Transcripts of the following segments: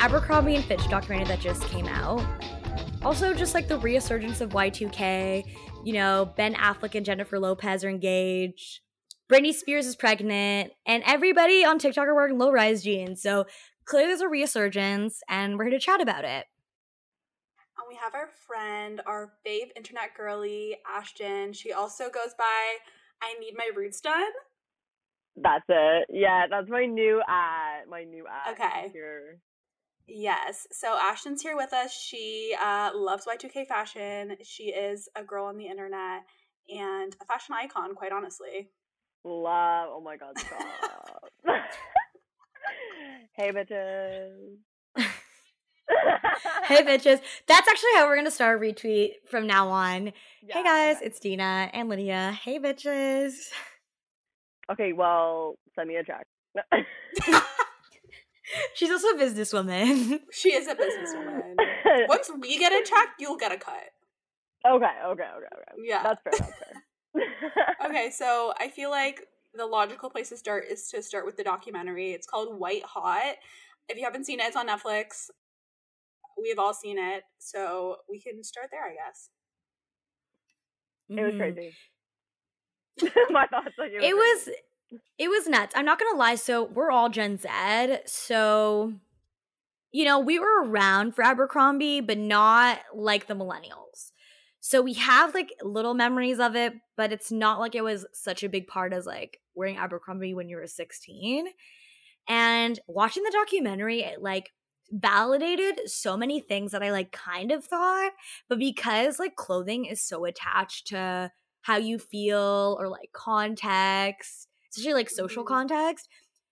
talking Abercrombie and Fitch documentary that just came out. Also, just like the resurgence of Y2K. You know, Ben Affleck and Jennifer Lopez are engaged. Britney Spears is pregnant, and everybody on TikTok are wearing low rise jeans. So clearly, there's a resurgence, and we're here to chat about it. And we have our friend, our fave internet girly, Ashton. She also goes by I Need My Roots Done. That's it. Yeah, that's my new ad. My new ad. Okay. Here. Yes. So Ashton's here with us. She uh, loves Y2K fashion. She is a girl on the internet and a fashion icon, quite honestly. Love. Oh my god, stop. hey, bitches. hey bitches. That's actually how we're gonna start a retweet from now on. Yeah, hey guys, okay. it's Dina and Lydia. Hey bitches. Okay, well, send me a check. She's also a businesswoman. She is a businesswoman. Once we get a check, you'll get a cut. okay, okay, okay, okay. Yeah. That's fair, that's fair. Okay, so I feel like the logical place to start is to start with the documentary. It's called White Hot. If you haven't seen it, it's on Netflix. We have all seen it, so we can start there, I guess. It was Mhm. crazy. My thoughts on you. It was crazy. It was nuts. I'm not gonna lie. So we're all Gen Z. So you know, we were around for Abercrombie, but not like the millennials. So we have like little memories of it, but it's not like it was such a big part as like wearing Abercrombie when you were 16. And watching the documentary, it like validated so many things that I like kind of thought, but because like clothing is so attached to how you feel or like context, especially like social Mhm. context,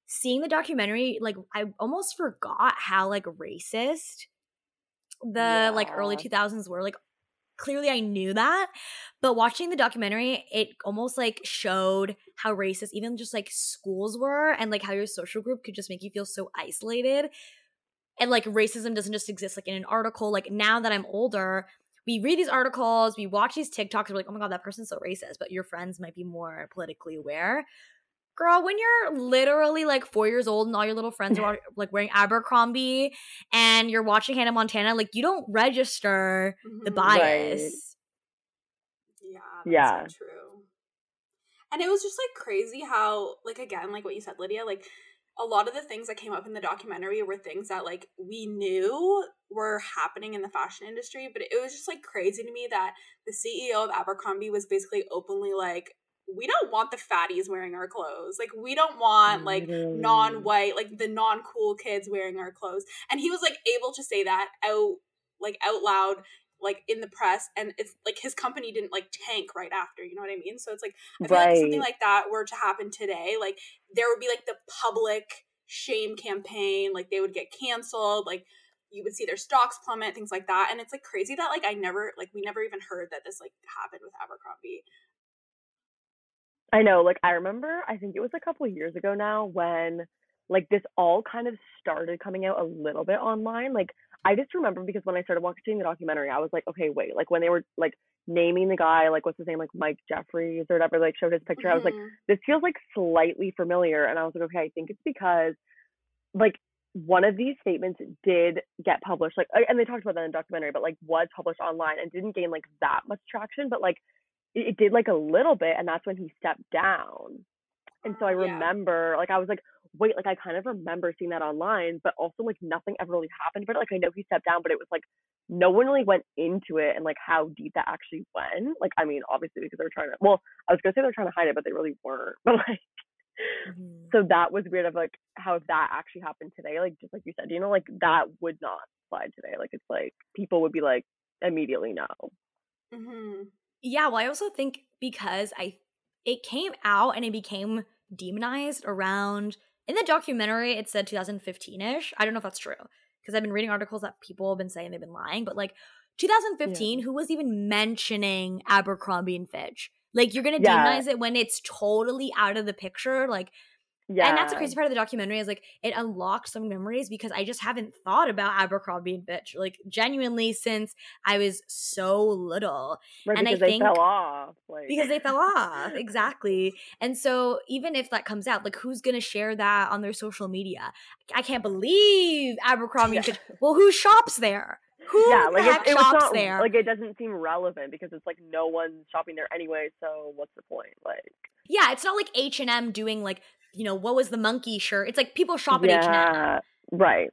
seeing the documentary, like I almost forgot how like racist the like early 2000s were. Like clearly I knew that, but watching the documentary, it almost like showed how racist even just like schools were and like how your social group could just make you feel so isolated. And like racism doesn't just exist like in an article. Like now that I'm older, we read these articles, we watch these TikToks, we're like, oh my god, that person's so racist, but your friends might be more politically aware. Girl, when you're literally like four years old and all your little friends are like wearing Abercrombie and you're watching Hannah Montana, like you don't register the Mhm. bias. Yeah, that's Yeah. so true. And it was just like crazy how, like, again, like what you said, Lydia, like a lot of the things that came up in the documentary were things that like we knew were happening in the fashion industry, but it was just like crazy to me that the CEO of Abercrombie was basically openly like, we don't want the fatties wearing our clothes. Like, we don't want like non-white, like the non-cool kids wearing our clothes. And he was like able to say that out like out loud like in the press and it's like his company didn't like tank right after you know what i mean? So it's like i feel like something like that were to happen today like there would be like the public shame campaign like they would get canceled like you would see their stocks plummet things like that. And it's like crazy that like i never like we never even heard that this like happened with abercrombie I know, like I remember I think it was a couple of years ago now when like this all kind of started coming out a little bit online. Like I just remember because when I started watching the documentary, I was like, okay, wait, like when they were like naming the guy, like what's his name, like Mike Jeffries or whatever, like showed his picture, I was like, Mhm. this feels like slightly familiar. And I was like, okay, I think it's because like one of these statements did get published, like, and they talked about that in the documentary, but like was published online and didn't gain like that much traction, but like it, did like a little bit. And that's when he stepped down. And so I Yeah. remember, like, I was like, wait, like, I kind of remember seeing that online, but also, like, nothing ever really happened. But, like, I know he stepped down, but it was like, no one really went into it and, like, how deep that actually went. Like, I mean, obviously, because they were trying to, well, I was going to say they're trying to hide it, but they really weren't. But, like, Mhm. so that was weird of, like, how if that actually happened today, like, just like you said, you know, like, that would not fly today. Like, it's like, people would be like, immediately no. Mhm. Yeah, well, I also think because I it came out and it became demonized around in the documentary it said 2015ish. I don't know if that's true because I've been reading articles that people have been saying they've been lying, but like 2015, who was even mentioning Abercrombie and Fitch? Like you're going to Yeah. demonize it when it's totally out of the picture. Like Yeah. And that's the crazy part of the documentary is like it unlocked some memories because I just haven't thought about Abercrombie and Fitch like genuinely since I was so little Right, and I because they think- fell off. Like because they fell off exactly. And so even if that comes out, like who's gonna share that on their social media? I can't believe Abercrombie and Fitch. Well, who shops there? Who yeah, the like heck it, it was shops not there? like it doesn't seem relevant because it's like no one's shopping there anyway. So what's the point? Like yeah, it's not like H and M doing like you know what was the monkey shirt. It's like people shop at H and M. right.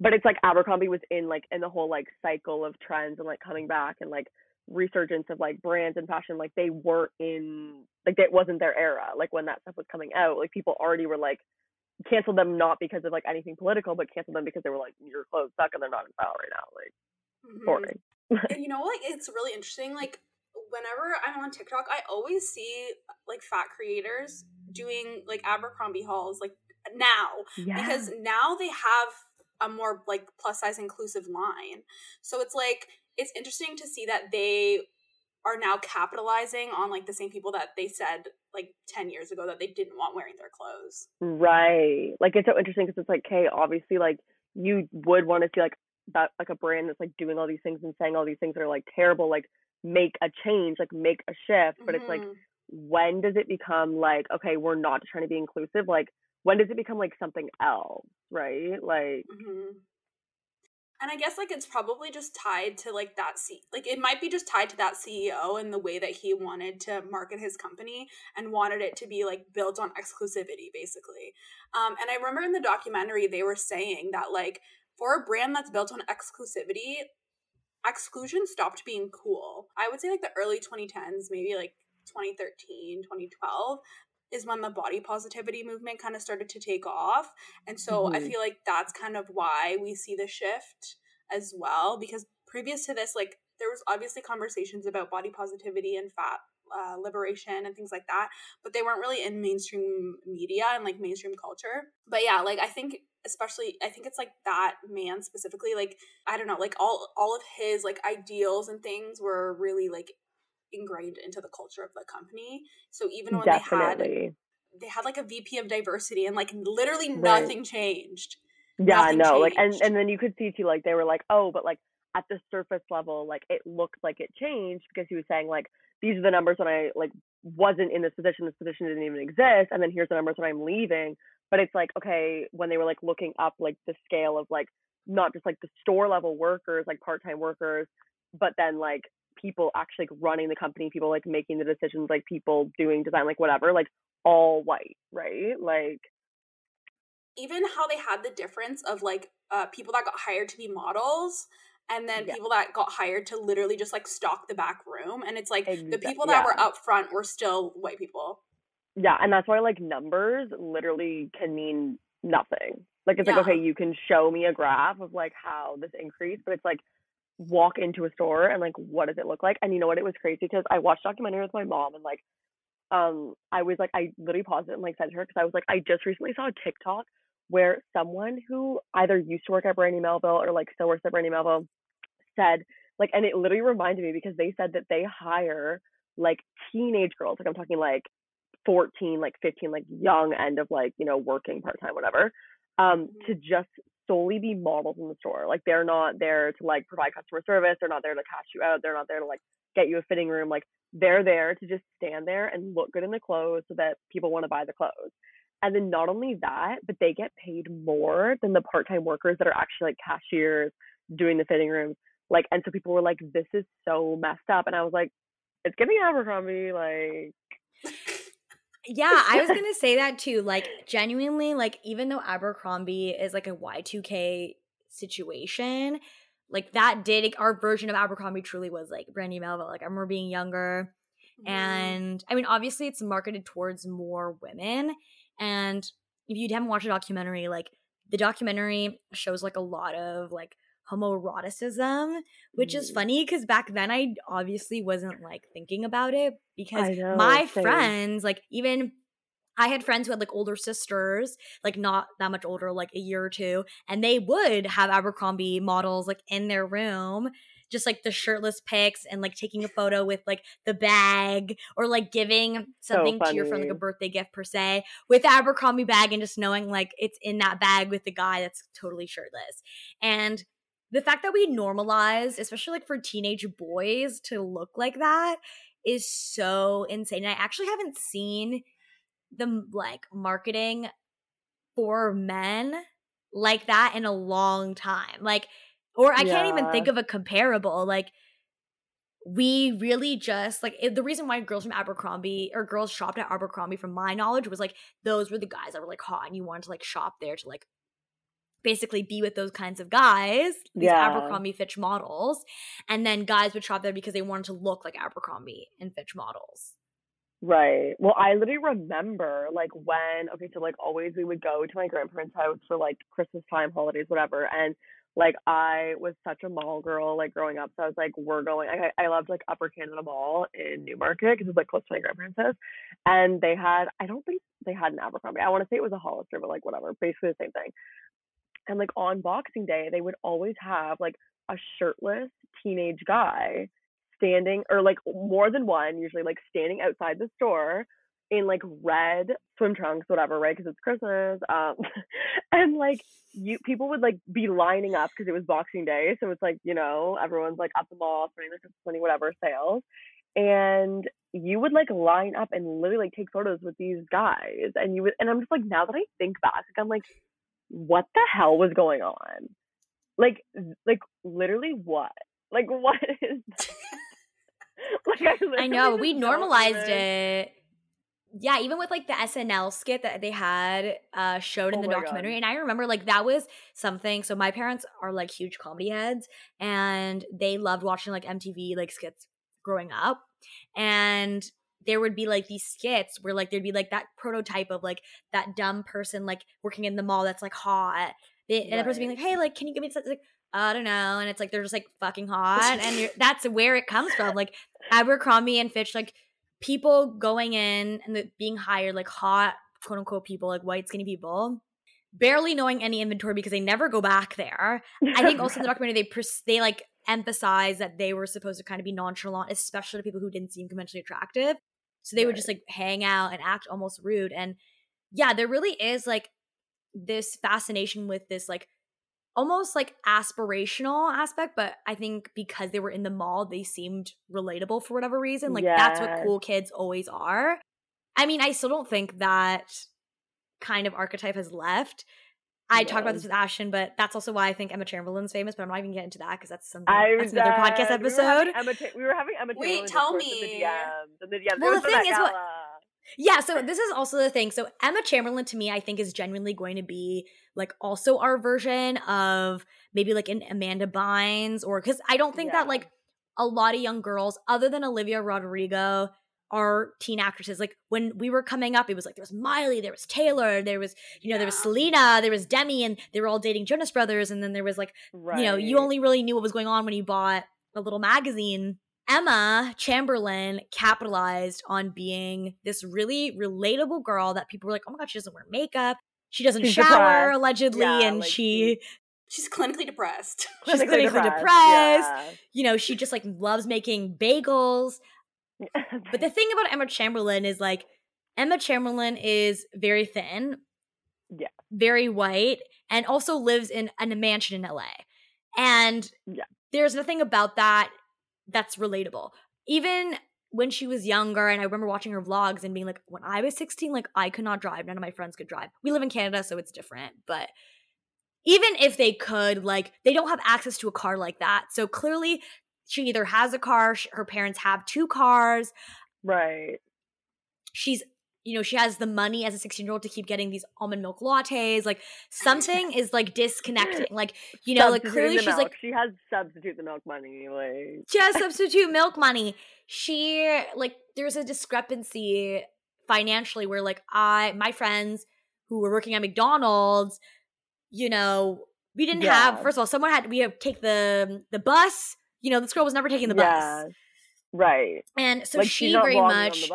But it's like Abercrombie was in like in the whole like cycle of trends and like coming back and like resurgence of like brands and fashion. Like they weren't in like it wasn't their era. Like when that stuff was coming out, like people already were like canceled them not because of like anything political, but canceled them because they were like your clothes suck and they're not in style right now. Like Mhm. boring. And you know, like it's really interesting. Like whenever I'm on TikTok, I always see like fat creators doing like Abercrombie hauls like now Yeah. because now they have a more like plus size inclusive line. So it's like it's interesting to see that they are now capitalizing on like the same people that they said like 10 years ago that they didn't want wearing their clothes. Right. Like it's so interesting because it's like, okay, obviously, like you would want to see like that, like a brand that's like doing all these things and saying all these things that are like terrible, like make a change, like make a shift. But it's like, Mhm. when does it become like, okay, we're not just trying to be inclusive? Like, when does it become like something else? Right. Like, hmm And I guess like it's probably just tied to like that C like it might be just tied to that CEO and the way that he wanted to market his company and wanted it to be like built on exclusivity basically. Um and I remember in the documentary they were saying that like for a brand that's built on exclusivity exclusion stopped being cool. I would say like the early 2010s, maybe like 2013, 2012 is when the body positivity movement kind of started to take off. And so I Mhm. feel like that's kind of why we see the shift as well because previous to this like there was obviously conversations about body positivity and fat uh, liberation and things like that but they weren't really in mainstream media and like mainstream culture but yeah like i think especially i think it's like that man specifically like i don't know like all all of his like ideals and things were really like ingrained into the culture of the company so even when they had they had like a VP of diversity and like literally Right. nothing changed. Yeah, nothing no, like, and and then you could see too, like they were like, oh, but like at the surface level, like it looked like it changed because he was saying like these are the numbers when I like wasn't in this position, this position didn't even exist, and then here's the numbers when I'm leaving. But it's like okay, when they were like looking up like the scale of like not just like the store level workers, like part time workers, but then like people actually like, running the company, people like making the decisions, like people doing design, like whatever, like all white, right? Like Even how they had the difference of like uh, people that got hired to be models and then Yeah. people that got hired to literally just like stock the back room. And it's like the people that were up front were still white people. Yeah, and that's why like numbers literally can mean nothing. Like it's Yeah. like okay, you can show me a graph of like how this increased, but it's like walk into a store and like what does it look like? And you know what? It was crazy because I watched documentary with my mom and like um I was like I literally paused it and like said to her because I was like I just recently saw a TikTok where someone who either used to work at Brandy Melville or like still works at Brandy Melville said like and it literally reminded me because they said that they hire like teenage girls like I'm talking like 14 like 15 like young end of like you know working part-time whatever um Mhm. to just solely be models in the store. Like they're not there to like provide customer service. They're not there to cash you out. They're not there to like get you a fitting room. Like they're there to just stand there and look good in the clothes so that people want to buy the clothes. And then not only that but they get paid more than the part-time workers that are actually like cashiers doing the fitting rooms like and so people were like this is so messed up and i was like it's giving abercrombie like Yeah, I was gonna say that too. Like genuinely, like even though Abercrombie is like a Y2K situation, like that did our version of Abercrombie truly was like Brandy Melville. Like I remember being younger. Mm-hmm. And I mean, obviously it's marketed towards more women. And if you haven't watched a documentary, like the documentary shows like a lot of like homoeroticism, which is Mm. funny because back then I obviously wasn't like thinking about it because know, my same. friends, like even I had friends who had like older sisters, like not that much older, like a year or two, and they would have Abercrombie models like in their room just like the shirtless pics and like taking a photo with like the bag or like giving something to your friend like a birthday gift per se with the Abercrombie bag and just knowing like it's in that bag with the guy that's totally shirtless. And the fact that we normalize, especially like for teenage boys to look like that is so insane. And I actually haven't seen the like marketing for men like that in a long time. Like, or I yeah. can't even think of a comparable. Like, we really just like it, the reason why girls from Abercrombie or girls shopped at Abercrombie, from my knowledge, was like those were the guys that were like hot, and you wanted to like shop there to like basically be with those kinds of guys, these yeah. Abercrombie Fitch models, and then guys would shop there because they wanted to look like Abercrombie and Fitch models. Right. Well, I literally remember like when okay, so like always we would go to my grandparents' house for like Christmas time, holidays, whatever, and like I was such a mall girl like growing up, so I was like, we're going. I I loved like Upper Canada Mall in Newmarket because it's like close to my grandparents' house, and they had I don't think they had an Abercrombie. I want to say it was a Hollister, but like whatever, basically the same thing. And like on Boxing Day, they would always have like a shirtless teenage guy standing or like more than one usually like standing outside the store in like red swim trunks whatever right because it's christmas um and like you people would like be lining up because it was boxing day so it's like you know everyone's like at the mall spending their christmas money whatever sales and you would like line up and literally like take photos with these guys and you would and i'm just like now that i think back like, i'm like what the hell was going on like like literally what like what is like I, I know we normalized it. Yeah, even with like the SNL skit that they had uh showed in oh the documentary. God. And I remember like that was something. So my parents are like huge comedy heads and they loved watching like MTV like skits growing up. And there would be like these skits where like there'd be like that prototype of like that dumb person like working in the mall that's like hot. and right. the person being like, "Hey, like, can you give me something?" Like, I don't know. And it's like they're just like fucking hot, and that's where it comes from. Like Abercrombie and Fitch, like people going in and the, being hired, like hot quote unquote people, like white skinny people, barely knowing any inventory because they never go back there. I think also in the documentary they pers- they like emphasize that they were supposed to kind of be nonchalant, especially to people who didn't seem conventionally attractive. So they right. would just like hang out and act almost rude. And yeah, there really is like this fascination with this like almost like aspirational aspect, but I think because they were in the mall, they seemed relatable for whatever reason. Like that's what cool kids always are. I mean, I still don't think that kind of archetype has left. I yeah. talked about this with Ashton, but that's also why I think Emma Chamberlain's famous. But I'm not even getting into that because that's something. I that's another podcast episode. We were having Emma, we were having Emma Wait, tell me. The DMs, the DMs. Well, the thing is, what, yeah, so this is also the thing. So Emma Chamberlain to me, I think, is genuinely going to be like also our version of maybe like an Amanda Bynes, or because I don't think yeah. that like a lot of young girls, other than Olivia Rodrigo, are teen actresses. Like when we were coming up, it was like there was Miley, there was Taylor, there was you know yeah. there was Selena, there was Demi, and they were all dating Jonas Brothers, and then there was like right. you know you only really knew what was going on when you bought a little magazine Emma Chamberlain capitalized on being this really relatable girl that people were like, oh my God, she doesn't wear makeup. She doesn't she's shower, depressed. allegedly. Yeah, and like she. She's clinically depressed. She's clinically, clinically depressed. depressed. Yeah. You know, she just like loves making bagels. but the thing about Emma Chamberlain is like, Emma Chamberlain is very thin. Yeah. Very white and also lives in, in a mansion in LA. And yeah. there's nothing about that that's relatable. Even when she was younger, and I remember watching her vlogs and being like, when I was 16, like I could not drive. None of my friends could drive. We live in Canada, so it's different. But even if they could, like, they don't have access to a car like that. So clearly, she either has a car, her parents have two cars. Right. She's you know, she has the money as a 16 year old to keep getting these almond milk lattes. Like something is like disconnecting. Like, you know, like clearly she's milk. like she has substitute the milk money. Like she has substitute milk money. She like there's a discrepancy financially where like I my friends who were working at McDonald's, you know, we didn't yeah. have first of all, someone had we have take the the bus. You know, this girl was never taking the yeah. bus. Right. And so like, she very much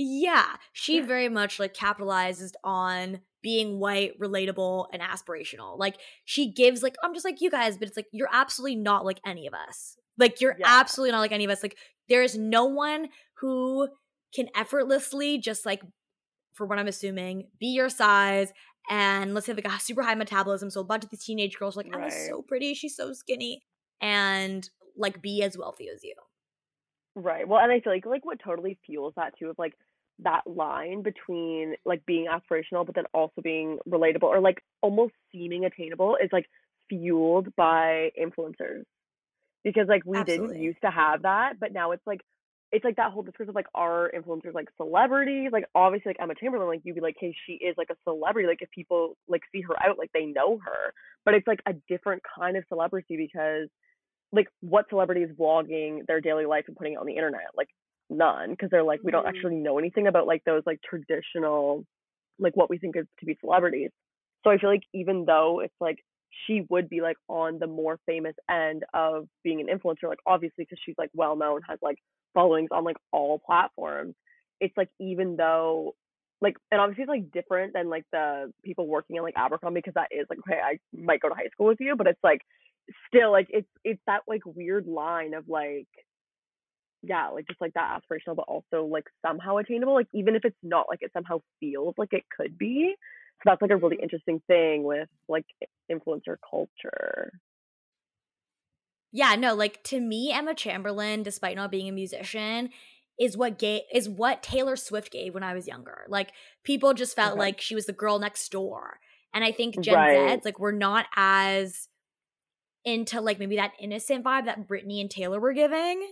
yeah, she very much like capitalizes on being white, relatable, and aspirational. Like she gives like I'm just like you guys, but it's like you're absolutely not like any of us. Like you're Yeah. absolutely not like any of us. Like there is no one who can effortlessly just like for what I'm assuming, be your size and let's say like a super high metabolism. So a bunch of these teenage girls are like, Emma's Right. so pretty, she's so skinny, and like be as wealthy as you. Right. Well, and I feel like like what totally fuels that too of like that line between like being aspirational but then also being relatable or like almost seeming attainable is like fueled by influencers. Because like we didn't used to have that, but now it's like it's like that whole discourse of like are influencers like celebrities? Like obviously like Emma Chamberlain, like you'd be like, hey, she is like a celebrity. Like if people like see her out, like they know her. But it's like a different kind of celebrity because like what celebrity is vlogging their daily life and putting it on the internet like none because they're like we don't Mhm. actually know anything about like those like traditional like what we think is to be celebrities so i feel like even though it's like she would be like on the more famous end of being an influencer like obviously because she's like well known has like followings on like all platforms it's like even though like and obviously it's like different than like the people working in like abercrombie because that is like okay i might go to high school with you but it's like still like it's it's that like weird line of like yeah like just like that aspirational but also like somehow attainable like even if it's not like it somehow feels like it could be so that's like a really Mhm. interesting thing with like influencer culture Yeah, no, like to me, Emma Chamberlain, despite not being a musician, is what gave is what Taylor Swift gave when I was younger. Like people just felt Okay. like she was the girl next door. And I think Gen Right. Zs, like we're not as into like maybe that innocent vibe that Britney and Taylor were giving.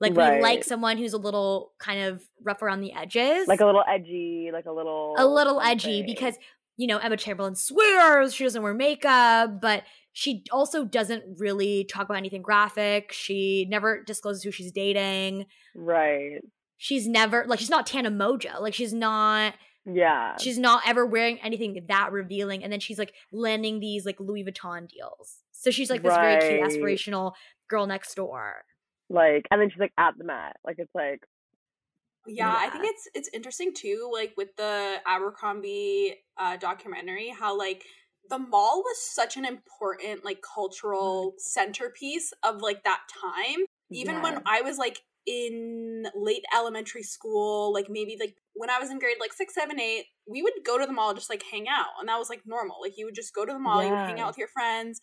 Like we like someone who's a little kind of rough around the edges. like a little edgy like a little a little edgy because you know Emma Chamberlain swears she doesn't wear makeup, but she also doesn't really talk about anything graphic. She never discloses who she's dating. right She's never like she's not Tana Mongeau. Like she's not yeah she's not ever wearing anything that revealing. And then she's like landing these like Louis Vuitton deals. So she's like this very cute aspirational girl next door. like and then she's like at the mat like it's like Yeah, I think it's it's interesting too, like with the Abercrombie uh, documentary, how like the mall was such an important like cultural centerpiece of like that time. Even when. I was like in late elementary school, like maybe like when I was in grade like six, seven, eight, we would go to the mall just like hang out, and that was like normal. Like you would just go to the mall, you would hang out with your friends.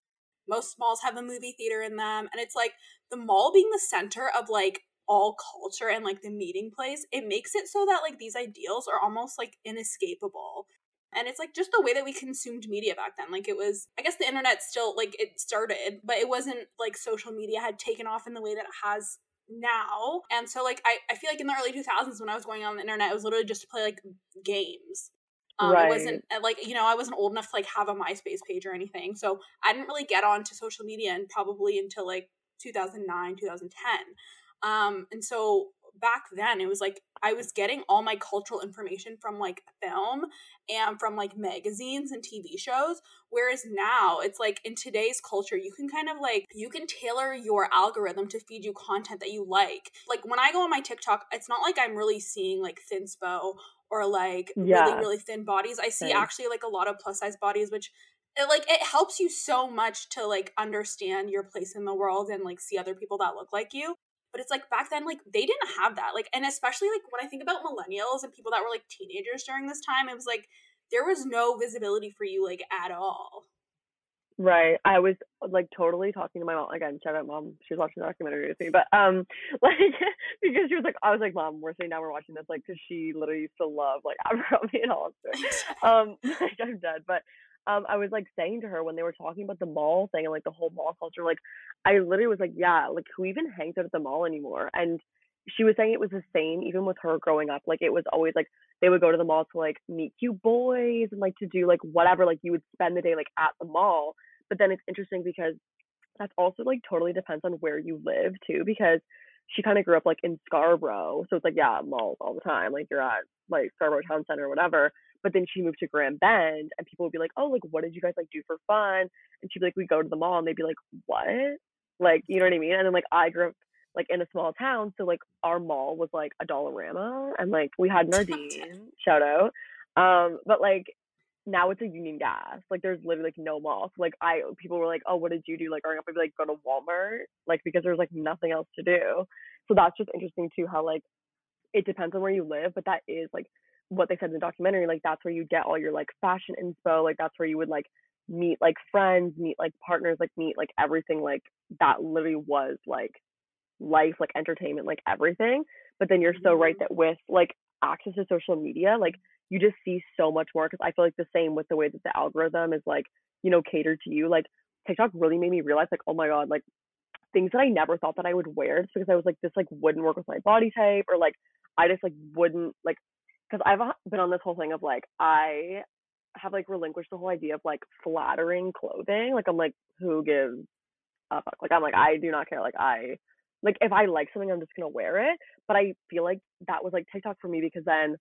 Most malls have a movie theater in them, and it's like the mall being the center of like all culture and like the meeting place, it makes it so that like these ideals are almost like inescapable. And it's like just the way that we consumed media back then. Like it was, I guess the internet still like it started, but it wasn't like social media had taken off in the way that it has now. And so like I, I feel like in the early 2000s when I was going on the internet, it was literally just to play like games. Um, Right. Wasn't uh, like you know I wasn't old enough to like have a MySpace page or anything, so I didn't really get onto social media and probably until like 2009, 2010. Um, and so back then it was like I was getting all my cultural information from like film and from like magazines and TV shows. Whereas now it's like in today's culture, you can kind of like you can tailor your algorithm to feed you content that you like. Like when I go on my TikTok, it's not like I'm really seeing like thinspo or like Yeah. really, really thin bodies. I see actually like a lot of plus size bodies, which it, like it helps you so much to like understand your place in the world and like see other people that look like you but it's like back then like they didn't have that like and especially like when i think about millennials and people that were like teenagers during this time it was like there was no visibility for you like at all Right. I was like totally talking to my mom again. Shout out mom. She was watching the documentary with me, but um, like because she was like, I was like, mom, we're sitting down, we're watching this, like, because she literally used to love like Abercrombie and Hollister. Um, like I'm dead, but um, I was like saying to her when they were talking about the mall thing and like the whole mall culture, like I literally was like, yeah, like who even hangs out at the mall anymore? And she was saying it was the same even with her growing up. Like it was always like they would go to the mall to like meet cute boys and like to do like whatever. Like you would spend the day like at the mall. But then it's interesting because that's also like totally depends on where you live too. Because she kind of grew up like in Scarborough, so it's like yeah, malls all the time. Like you're at like Scarborough Town Center or whatever. But then she moved to Grand Bend, and people would be like, "Oh, like what did you guys like do for fun?" And she'd be like, "We go to the mall," and they'd be like, "What?" Like you know what I mean? And then like I grew up like in a small town, so like our mall was like a Dollarama, and like we had Nardine, shout out. Um, but like now it's a Union Gas. Like there's literally like no mall. So like I people were like, oh, what did you do? Like growing up, I'd be like go to Walmart, like because there's like nothing else to do. So that's just interesting too. How like it depends on where you live, but that is like what they said in the documentary. Like that's where you get all your like fashion info, Like that's where you would like meet like friends, meet like partners, like meet like everything. Like that literally was like life, like entertainment, like everything. But then you're so right Mhm. that with like access to social media, like you just see so much more. Because I feel like the same with the way that the algorithm is like you know catered to you. Like TikTok really made me realize like oh my god, like things that I never thought that I would wear just because I was like this like wouldn't work with my body type or like I just like wouldn't like because I've been on this whole thing of like I have like relinquished the whole idea of like flattering clothing. Like I'm like who gives a fuck? Like I'm like I do not care. Like I like if I like something I'm just gonna wear it. But I feel like that was like TikTok for me because then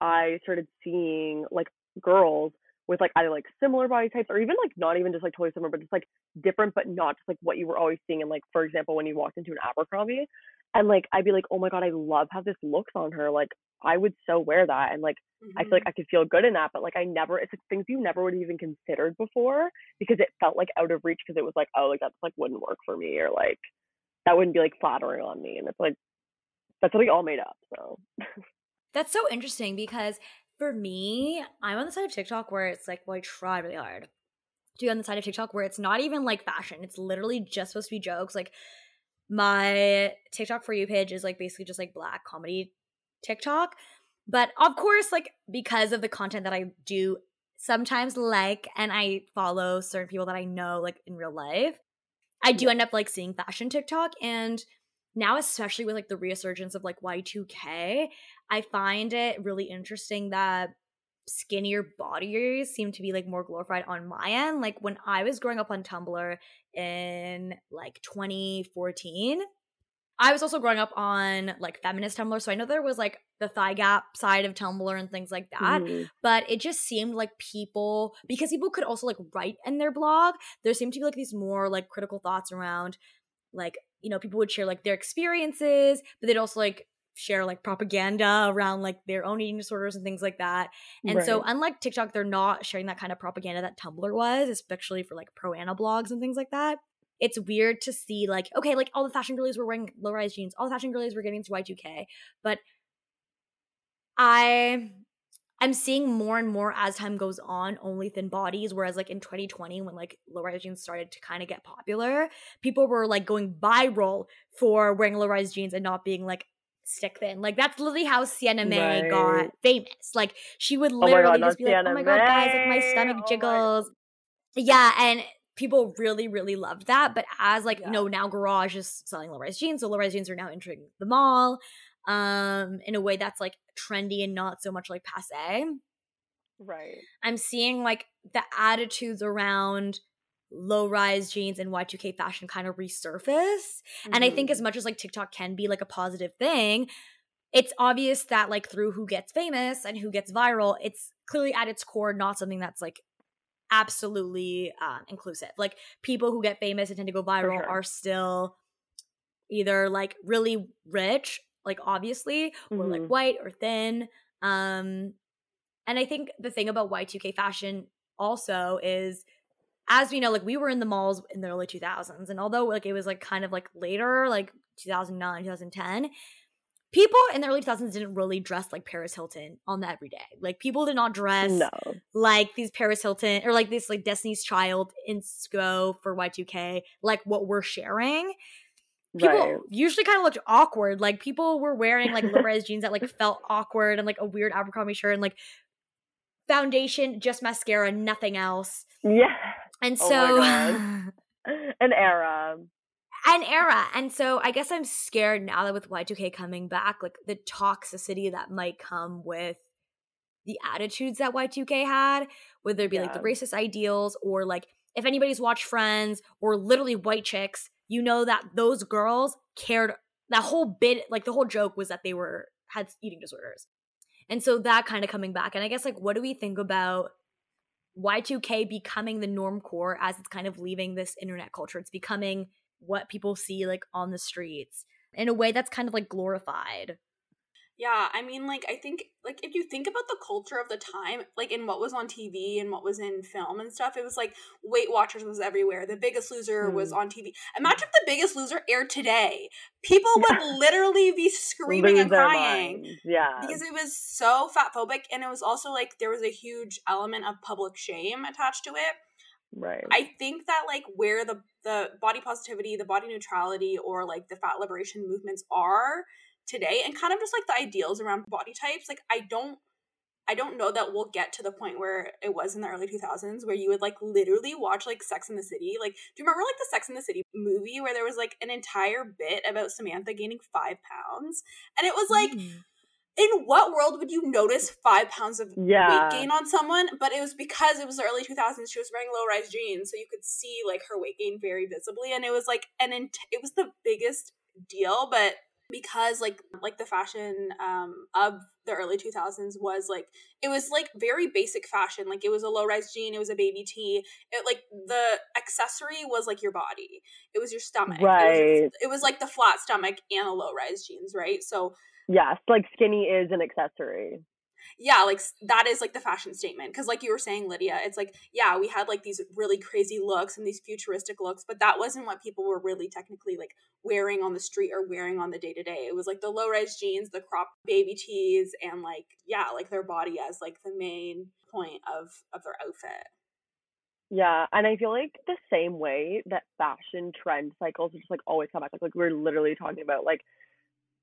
I started seeing like girls with like either like similar body types or even like not even just like totally similar, but just like different, but not just like what you were always seeing. And like for example, when you walked into an Abercrombie, and like I'd be like, oh my god, I love how this looks on her. Like I would so wear that, and like I feel like mm-hmm. I could feel good in that. But like I never, it's like things you never would have even considered before because it felt like out of reach because it was like, oh, like that's like wouldn't work for me or like that wouldn't be like flattering on me, and it's like that's what we all made up. So That's so interesting because for me, I'm on the side of TikTok where it's like, well, I try really hard to be on the side of TikTok where it's not even like fashion. It's literally just supposed to be jokes. Like my TikTok for you page is like basically just like black comedy TikTok. But of course, like because of the content that I do sometimes like and I follow certain people that I know like in real life, I do end up like seeing fashion TikTok and now especially with like the resurgence of like Y2K, I find it really interesting that skinnier bodies seem to be like more glorified on my end. Like when I was growing up on Tumblr in like 2014, I was also growing up on like feminist Tumblr. So I know there was like the thigh gap side of Tumblr and things like that. mhm. But it just seemed like people, because people could also like write in their blog, there seemed to be like these more like critical thoughts around like, you know, people would share like their experiences, but they'd also like share like propaganda around like their own eating disorders and things like that. And so, unlike TikTok, they're not sharing that kind of propaganda that Tumblr was, especially for like pro Anna blogs and things like that. It's weird to see like, okay, like all the fashion girlies were wearing low rise jeans, all the fashion girlies were getting into Y2K, but I I'm seeing more and more as time goes on only thin bodies. Whereas like in 2020, when like low rise jeans started to kind of get popular, people were like going viral for wearing low rise jeans and not being like stick thin. Like that's literally how Sienna Mae got famous. Like she would Oh literally god, just be like, "Oh my god, guys, like my May. stomach Oh my jiggles." Yeah, and people really, really loved that. But as like, Yeah. you know, now Garage is selling low rise jeans, so low rise jeans are now entering the mall um in a way that's like trendy and not so much like passe. Right. I'm seeing like the attitudes around low rise jeans and Y2K fashion kind of resurface. And I think Mhm. as much as like TikTok can be like a positive thing, it's obvious that like through who gets famous and who gets viral, it's clearly at its core not something that's like absolutely um, inclusive. Like people who get famous and tend to go viral sure. are still either like really rich, like obviously, or like Mhm. white or thin. Um, and I think the thing about Y2K fashion also is as we know, like we were in the malls in the early 2000s, and although like it was like kind of like later, like 2009, 2010, people in the early 2000s didn't really dress like Paris Hilton on the everyday. Like people did not dress No. like these Paris Hilton or like this like Destiny's Child inspo for Y2K, like what we're sharing. People Right. usually kind of looked awkward. Like people were wearing like low rise jeans that like felt awkward and like a weird Abercrombie shirt and like foundation, just mascara, nothing else. Yeah. And Oh so my An era. an era. And so I guess I'm scared now that with Y2K coming back, like the toxicity that might come with the attitudes that Y2K had, whether it be like the racist ideals or like if anybody's watched Friends or literally white chicks, you know that those girls cared that whole bit like the whole joke was that they were had eating disorders. And so that kind of coming back. And I guess like what do we think about Y2K becoming the normcore as it's kind of leaving this internet culture? It's becoming what people see like on the streets in a way that's kind of like glorified. Yeah, I mean, like, I think, like, if you think about the culture of the time, like, in what was on TV and what was in film and stuff, it was like Weight Watchers was everywhere. The Biggest Loser mm. was on TV. Imagine if The Biggest Loser aired today. People would literally be screaming and crying. Yeah. Because it was so fat phobic. And it was also like there was a huge element of public shame attached to it. Right. I think that like where the the body positivity, the body neutrality, or like the fat liberation movements are today and kind of just like the ideals around body types like i don't i don't know that we'll get to the point where it was in the early 2000s where you would like literally watch like sex in the city like do you remember like the sex in the city movie where there was like an entire bit about samantha gaining five pounds and it was like mm. in what world would you notice five pounds of yeah. weight gain on someone? But it was because it was the early 2000s. She was wearing low rise jeans, so you could see like her weight gain very visibly, and it was like an int- it was the biggest deal. But because like like the fashion um of the early 2000s was like it was like very basic fashion. Like it was a low rise jean it was a baby tee. It like the accessory was like your body. It was your stomach. Right it was, it was like the flat stomach and the low rise jeans right? So yes like skinny is an accessory yeah, like that is like the fashion statement. Cause like you were saying, Lydia, it's like, yeah, we had like these really crazy looks and these futuristic looks, but that wasn't what people were really technically like wearing on the street or wearing on the day to day. It was like the low rise jeans, the crop baby tees, and like, yeah, like their body as like the main point of of their outfit. Yeah, and I feel like the same way that fashion trend cycles just like always come back. Like, like we're literally talking about like,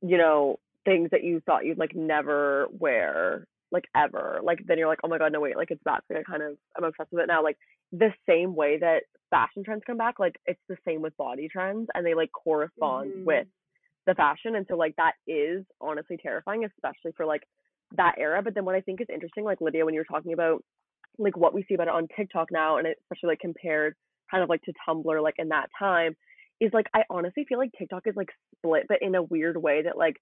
you know, things that you thought you'd like never wear like ever. Like then you're like, oh my god, no wait, like it's back. Like I kind of I'm obsessed with it now. Like the same way that fashion trends come back, like it's the same with body trends, and they like correspond mm-hmm. with the fashion. And so like that is honestly terrifying, especially for like that era. But then what I think is interesting, like Lydia, when you're talking about like what we see about it on TikTok now, and especially like compared kind of like to Tumblr, like in that time, is like I honestly feel like TikTok is like split, but in a weird way that like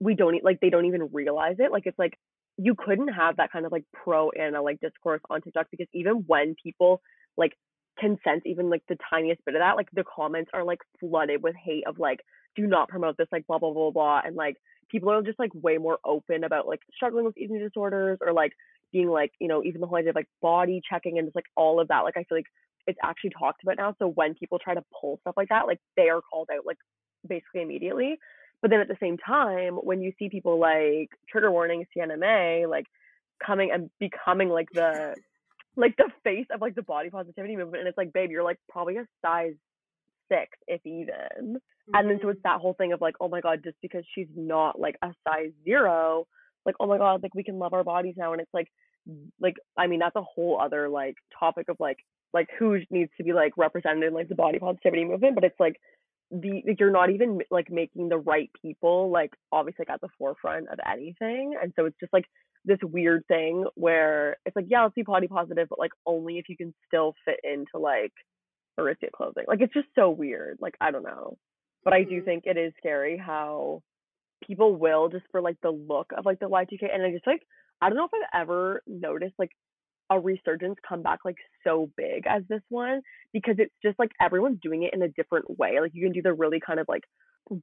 we don't like they don't even realize it. Like it's like you couldn't have that kind of like pro Anna like discourse on TikTok because even when people like can sense even like the tiniest bit of that, like the comments are like flooded with hate of like, do not promote this, like blah blah blah blah, and like people are just like way more open about like struggling with eating disorders or like being like you know even the whole idea of like body checking and just like all of that. Like I feel like it's actually talked about now. So when people try to pull stuff like that, like they are called out like basically immediately. But then at the same time, when you see people like trigger warning, Mae, like coming and becoming like the like the face of like the body positivity movement, and it's like, babe, you're like probably a size six, if even. Mm-hmm. And then so it's mm-hmm. that whole thing of like, oh my god, just because she's not like a size zero, like oh my god, like we can love our bodies now, and it's like, like I mean that's a whole other like topic of like like who needs to be like represented in like the body positivity movement, but it's like the like, you're not even like making the right people like obviously like, at the forefront of anything and so it's just like this weird thing where it's like yeah let's be body positive but like only if you can still fit into like Aritzia clothing like it's just so weird like I don't know but I do mm-hmm. think it is scary how people will just for like the look of like the Y2K and I just like I don't know if I've ever noticed like a resurgence come back like so big as this one because it's just like everyone's doing it in a different way. Like you can do the really kind of like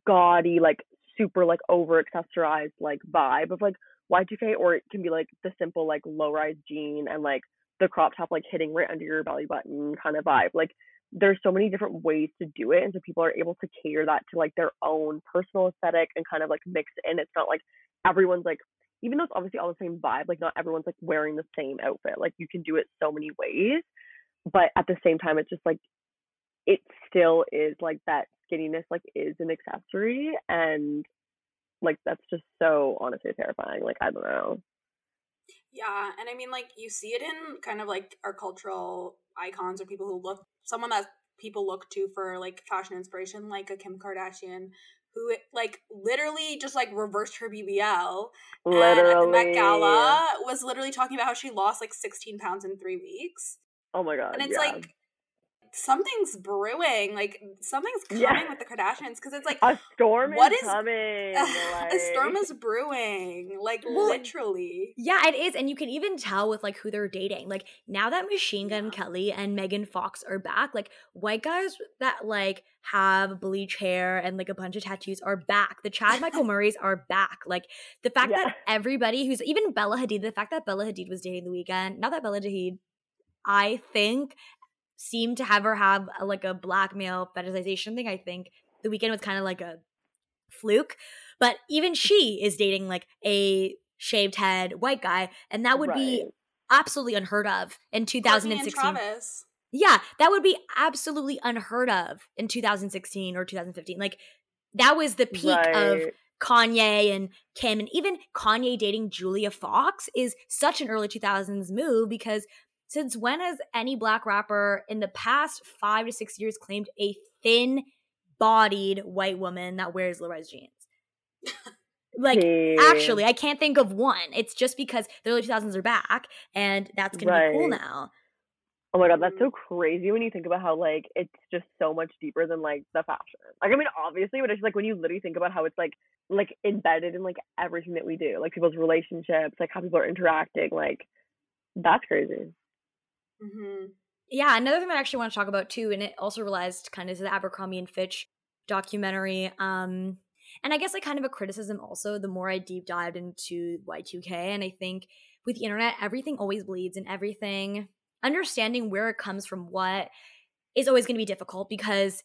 gaudy, like super like over accessorized like vibe of like Y2K, or it can be like the simple like low rise jean and like the crop top like hitting right under your belly button kind of vibe. Like there's so many different ways to do it, and so people are able to cater that to like their own personal aesthetic and kind of like mix it in. It's not like everyone's like even though it's obviously all the same vibe, like not everyone's like wearing the same outfit. Like you can do it so many ways, but at the same time, it's just like it still is like that skinniness like is an accessory, and like that's just so honestly terrifying. Like I don't know. Yeah, and I mean like you see it in kind of like our cultural icons or people who look someone that people look to for like fashion inspiration, like a Kim Kardashian who like literally just like reversed her BBL. Literally. And at the Met Gala was literally talking about how she lost like 16 pounds in three weeks. Oh my god. And it's yeah. like something's brewing. Like something's coming Yeah. with the Kardashians because it's like A storm What is is- coming. a storm is brewing. Like Well, literally. Yeah, it is. And you can even tell with like who they're dating. Like now that Machine Gun Yeah. Kelly and Megan Fox are back, like white guys that like have bleach hair and like a bunch of tattoos are back. The Chad Michael Murrays are back. Like the fact Yeah. that everybody who's even Bella Hadid, the fact that Bella Hadid was dating the Weeknd, not that Bella Hadid, I think seemed to have her have a, like a black male fetishization thing. I think the Weeknd was kind of like a fluke. But even she is dating like a shaved head white guy, and that would be absolutely unheard of in 2016. Yeah, that would be absolutely unheard of in 2016 or 2015. Like that was the peak of Kanye and Kim, and even Kanye dating Julia Fox is such an early 2000s move because since when has any black rapper in the past five to six years claimed a thin bodied white woman that wears low rise jeans? like, actually, I can't think of one. It's just because the early 2000s are back and that's going to be cool now. Oh my god, that's so Mm-hmm. crazy when you think about how like it's just so much deeper than like the fashion. Like I mean, obviously, but it's just like when you literally think about how it's like like embedded in like everything that we do, like people's relationships, like how people are interacting. Like that's crazy. Hmm Yeah, another thing that I actually want to talk about too, and it also realized kind of to the Abercrombie and Fitch documentary. Um, and I guess like kind of a criticism also, the more I deep dived into Y2K, and I think with the internet, everything always bleeds and everything understanding where it comes from what is always going to be difficult because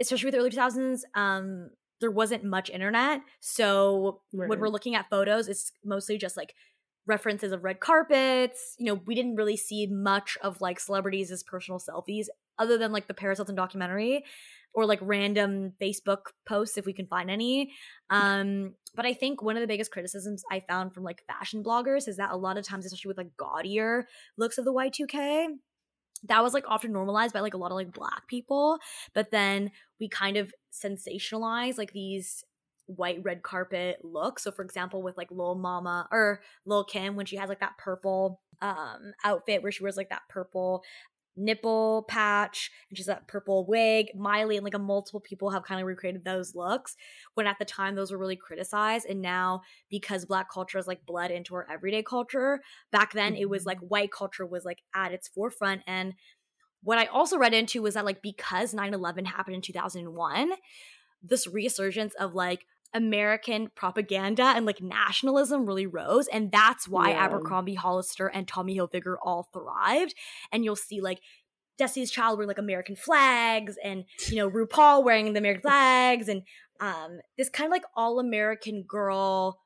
especially with the early 2000s um there wasn't much internet so when we're looking at photos it's mostly just like references of red carpets you know we didn't really see much of like celebrities as personal selfies other than like the paris hilton documentary or like random facebook posts if we can find any. Um but i think one of the biggest criticisms i found from like fashion bloggers is that a lot of times especially with like gaudier looks of the y2k that was like often normalized by like a lot of like black people. But then we kind of sensationalize like these white red carpet look. so for example with like lil mama or lil kim when she has like that purple um outfit where she wears like that purple nipple patch and she's that purple wig miley and like a multiple people have kind of recreated those looks when at the time those were really criticized. And now because black culture is like bled into our everyday culture back then it was like white culture was like at its forefront. And what i also read into was that like because 9-11 happened in 2001 this resurgence of like american propaganda and like nationalism really rose and that's why Yeah. abercrombie hollister and tommy hilfiger all thrived and you'll see like Destiny's Child wearing like American flags, and you know RuPaul wearing the American flags, and um, this kind of like all American girl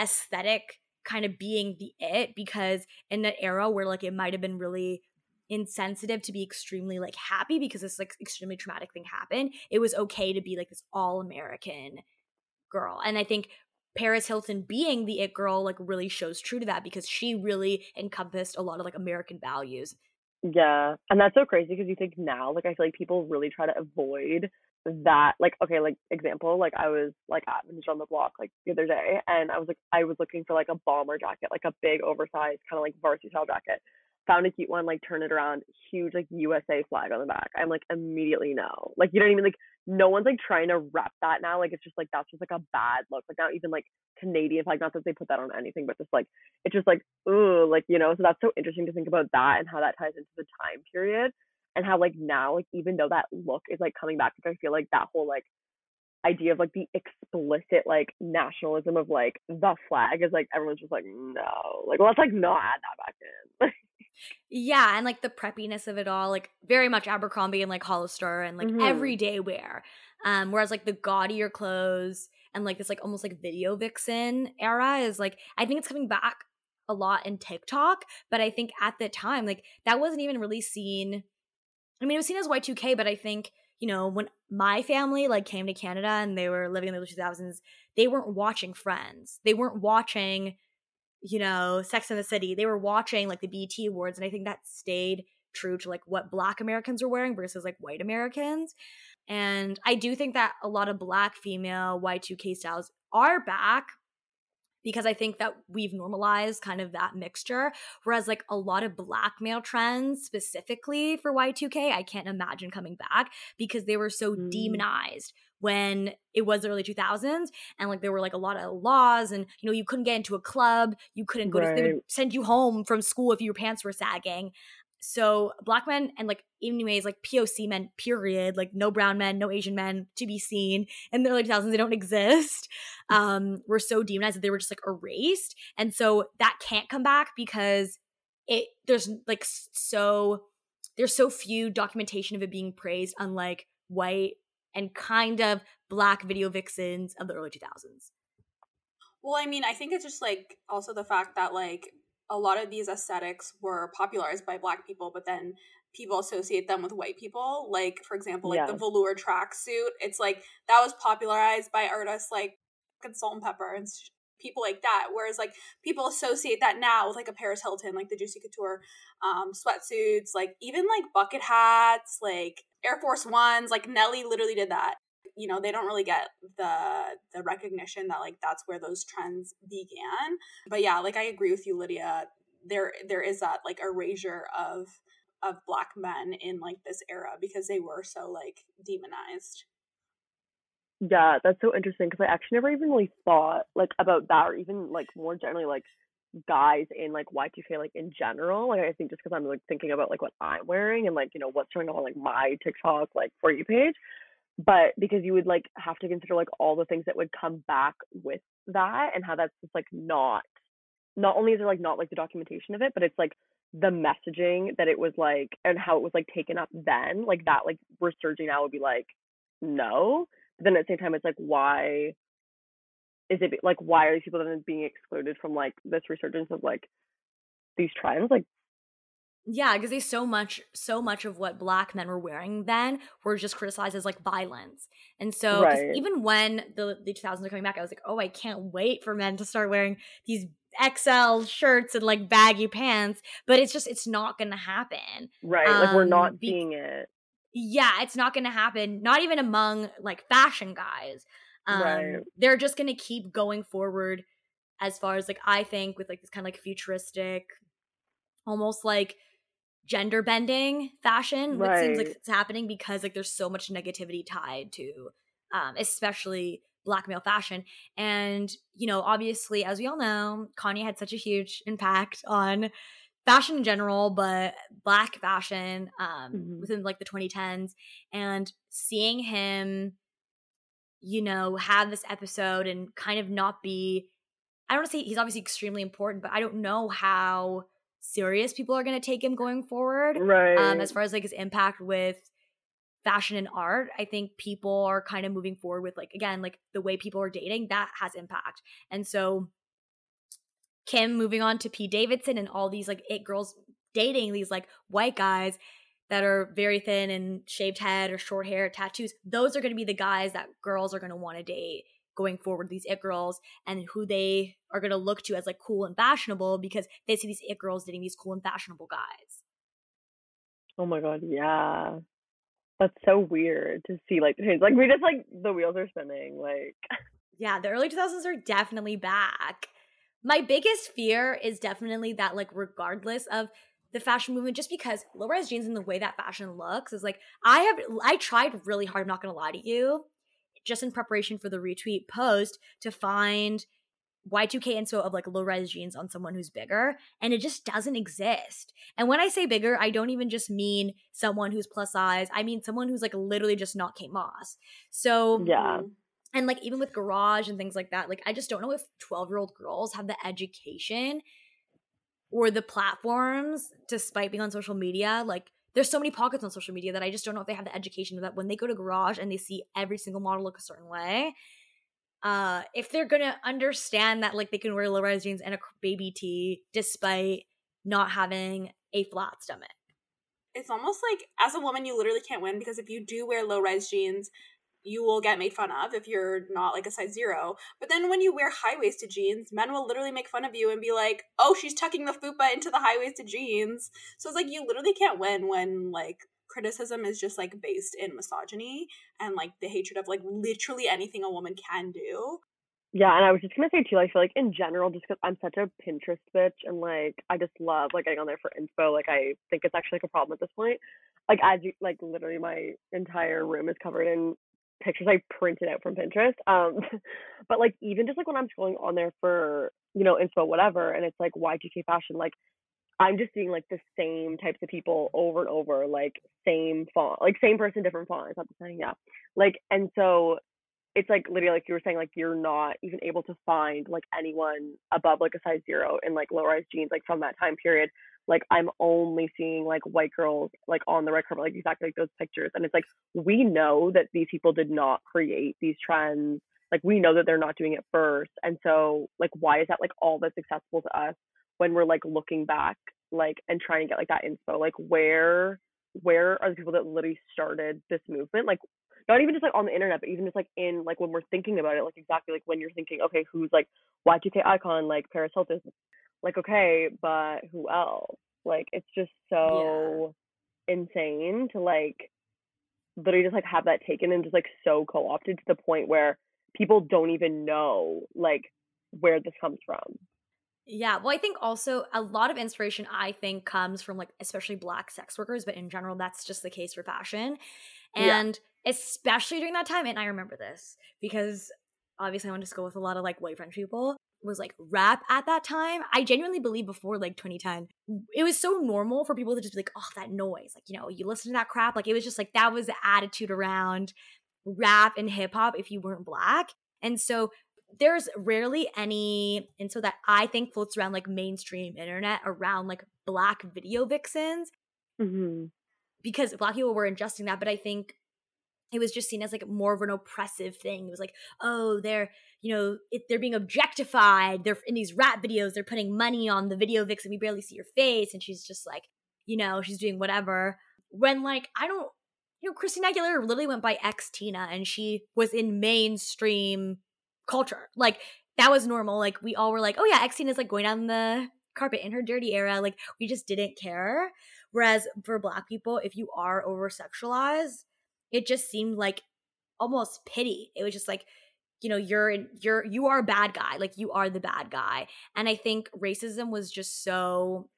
aesthetic kind of being the it because in that era where like it might have been really insensitive to be extremely like happy because this like extremely traumatic thing happened it was okay to be like this all american girl and i think paris hilton being the it girl like really shows true to that because she really encompassed a lot of like american values Yeah, and that's so crazy because you think now, like I feel like people really try to avoid that. Like, okay, like example, like I was like at Vintage on the Block like the other day, and I was like I was looking for like a bomber jacket, like a big oversized kind of like varsity style jacket. Found a cute one, like turn it around, huge like USA flag on the back. I'm like immediately no, like you don't even like no one's like trying to rep that now. Like it's just like that's just like a bad look. Like not even like Canadian flag, not that they put that on anything, but just like it's just like ooh, like you know. So that's so interesting to think about that and how that ties into the time period and how like now like even though that look is like coming back, like I feel like that whole like idea of like the explicit like nationalism of like the flag is like everyone's just like no, like let's like not add that back in. Yeah, and like the preppiness of it all, like very much Abercrombie and like Hollister and like Mhm. everyday wear. Um, whereas like the gaudier clothes and like this like almost like video vixen era is like I think it's coming back a lot in TikTok, but I think at the time like that wasn't even really seen. I mean, it was seen as Y2K, but I think you know when my family like came to Canada and they were living in the 2000s, they weren't watching Friends, they weren't watching you know, Sex and the City. They were watching like the BET Awards, and I think that stayed true to like what Black Americans were wearing versus like white Americans. And I do think that a lot of Black female Y2K styles are back. Because I think that we've normalized kind of that mixture. Whereas, like a lot of black male trends, specifically for Y2K, I can't imagine coming back because they were so mm. demonized when it was the early 2000s and like there were like a lot of laws and you know you couldn't get into a club you couldn't go right. to they would send you home from school if your pants were sagging so black men and like anyways like poc men period like no brown men no asian men to be seen in the early 2000s they don't exist. Um were so demonized that they were just like erased. And so that can't come back because it there's like so there's so few documentation of it being praised unlike white and kind of black video vixens of the early 2000s well i mean i think it's just like also the fact that like a lot of these aesthetics were popularized by black people, but then people associate them with white people. Like, for example, like the velour tracksuit. It's like that was popularized by artists like Salt-N-Pepa and people like that. Whereas like people associate that now with like a Paris Hilton, like the Juicy Couture um, sweatsuits, like even like bucket hats, like Air Force Ones. Like Nelly literally did that you know they don't really get the the recognition that like that's where those trends began. But yeah like i agree with you lydia. There there is that like erasure of of black men in like this era because they were so like demonized. Yeah that's so interesting because i actually never even really thought like about that or even like more generally like guys in like Y2K like in general. Like I think just because I'm like thinking about like what I'm wearing and like you know what's up on like my TikTok like for you page but because you would like have to consider like all the things that would come back with that and how that's just like not not only is there like not like the documentation of it but it's like the messaging that it was like and how it was like taken up then like that like resurging now would be like no but then at the same time it's like why is it like why are these people then being excluded from like this resurgence of like these trends? Like yeah, because they so much, so much of what black men were wearing then were just criticized as like violence. And so right. even when the the 2000s are coming back, I was like, oh, I can't wait for men to start wearing these XL shirts and like baggy pants. But it's just, it's not going to happen. Right. Um, like we're not um, be- seeing it. Yeah, it's not going to happen. Not even among like fashion guys. Um, right. They're just going to keep going forward as far as like I think with like this kind of like futuristic, almost like gender bending fashion right. seems like it's happening because like there's so much negativity tied to um especially black male fashion and you know obviously as we all know kanye had such a huge impact on fashion in general but black fashion um mm-hmm. within like the 2010s and seeing him you know have this episode and kind of not be i don't want to say he's obviously extremely important but i don't know how serious people are going to take him going forward. Right. Um, as far as like his impact with fashion and art, I think people are kind of moving forward with like again like the way people are dating that has impact. And so Kim moving on to Pete Davidson and all these like it girls dating these like white guys that are very thin and shaved head or short hair, tattoos. Those are going to be the guys that girls are going to want to date going forward these it girls and who they are going to look to as like cool and fashionable because they see these it girls dating these cool and fashionable guys oh my god yeah that's so weird to see like change. like we just like the wheels are spinning like yeah the early 2000s are definitely back my biggest fear is definitely that like regardless of the fashion movement just because low rise jeans and the way that fashion looks is like I have I tried really hard, I'm not gonna lie to you, just in preparation for the retweet post to find Y2K inspo of like low rise jeans on someone who's bigger, and it just doesn't exist. And when I say bigger, I don't even just mean someone who's plus size, I mean someone who's like literally just not Kate Moss. So, yeah. And like even with garage and things like that, like I just don't know if 12 year old girls have the education or the platforms, despite being on social media, like there's so many pockets on social media that I just don't know if they have the education that when they go to garage and they see every single model look a certain way, uh, if they're gonna understand that like they can wear low rise jeans and a baby tee despite not having a flat stomach. It's almost like as a woman you literally can't win because if you do wear low rise jeans you will get made fun of if you're not like a size zero. But then when you wear high waisted jeans, men will literally make fun of you and be like, oh, she's tucking the fupa into the high waisted jeans. So it's like you literally can't win when like criticism is just like based in misogyny and like the hatred of like literally anything a woman can do. Yeah, and I was just gonna say too, I feel like in general, just because I'm such a Pinterest bitch and like I just love like getting on there for info. Like I think it's actually like a problem at this point. Like as you like literally my entire room is covered in pictures I printed out from Pinterest. Um but like even just like when I'm scrolling on there for, you know, info, whatever, and it's like Y2K fashion, like I'm just seeing like the same types of people over and over, like same font, like same person, different font. Is that the saying? Yeah. Like, and so it's like literally like you were saying like you're not even able to find like anyone above like a size zero in like low rise jeans like from that time period like i'm only seeing like white girls like on the red carpet like exactly like those pictures and it's like we know that these people did not create these trends like we know that they're not doing it first and so like why is that like all that's accessible to us when we're like looking back like and trying to get like that info? Like where where are the people that literally started this movement? Like not even just like on the internet, but even just like in like when we're thinking about it, like exactly like when you're thinking, okay, who's like Y2K icon, like Paris Hilton, like okay, but who else? Like it's just so yeah. insane to like literally just like have that taken and just like so co-opted to the point where people don't even know like where this comes from. Yeah, well, I think also a lot of inspiration I think comes from like especially black sex workers, but in general, that's just the case for fashion. And yeah. especially during that time, and I remember this because obviously I went to school with a lot of like white French people, was like rap at that time. I genuinely believe before like 2010, it was so normal for people to just be like, oh, that noise. Like, you know, you listen to that crap. Like, it was just like that was the attitude around rap and hip hop if you weren't black. And so there's rarely any, and so that I think floats around like mainstream internet around like black video vixens. Mm-hmm because black people were ingesting that, but I think it was just seen as like more of an oppressive thing. It was like, oh, they're you know it, they're being objectified. They're in these rap videos. They're putting money on the video vixen. We barely see your face, and she's just like, you know, she's doing whatever. When like I don't, you know, Christina Aguilera literally went by X Tina, and she was in mainstream culture. Like that was normal. Like we all were like, oh yeah, X Tina is like going down the carpet in her dirty era. Like we just didn't care. Whereas for black people, if you are over sexualized, it just seemed like almost pity. It was just like, you know, you're you're you are a bad guy. Like you are the bad guy. And I think racism was just so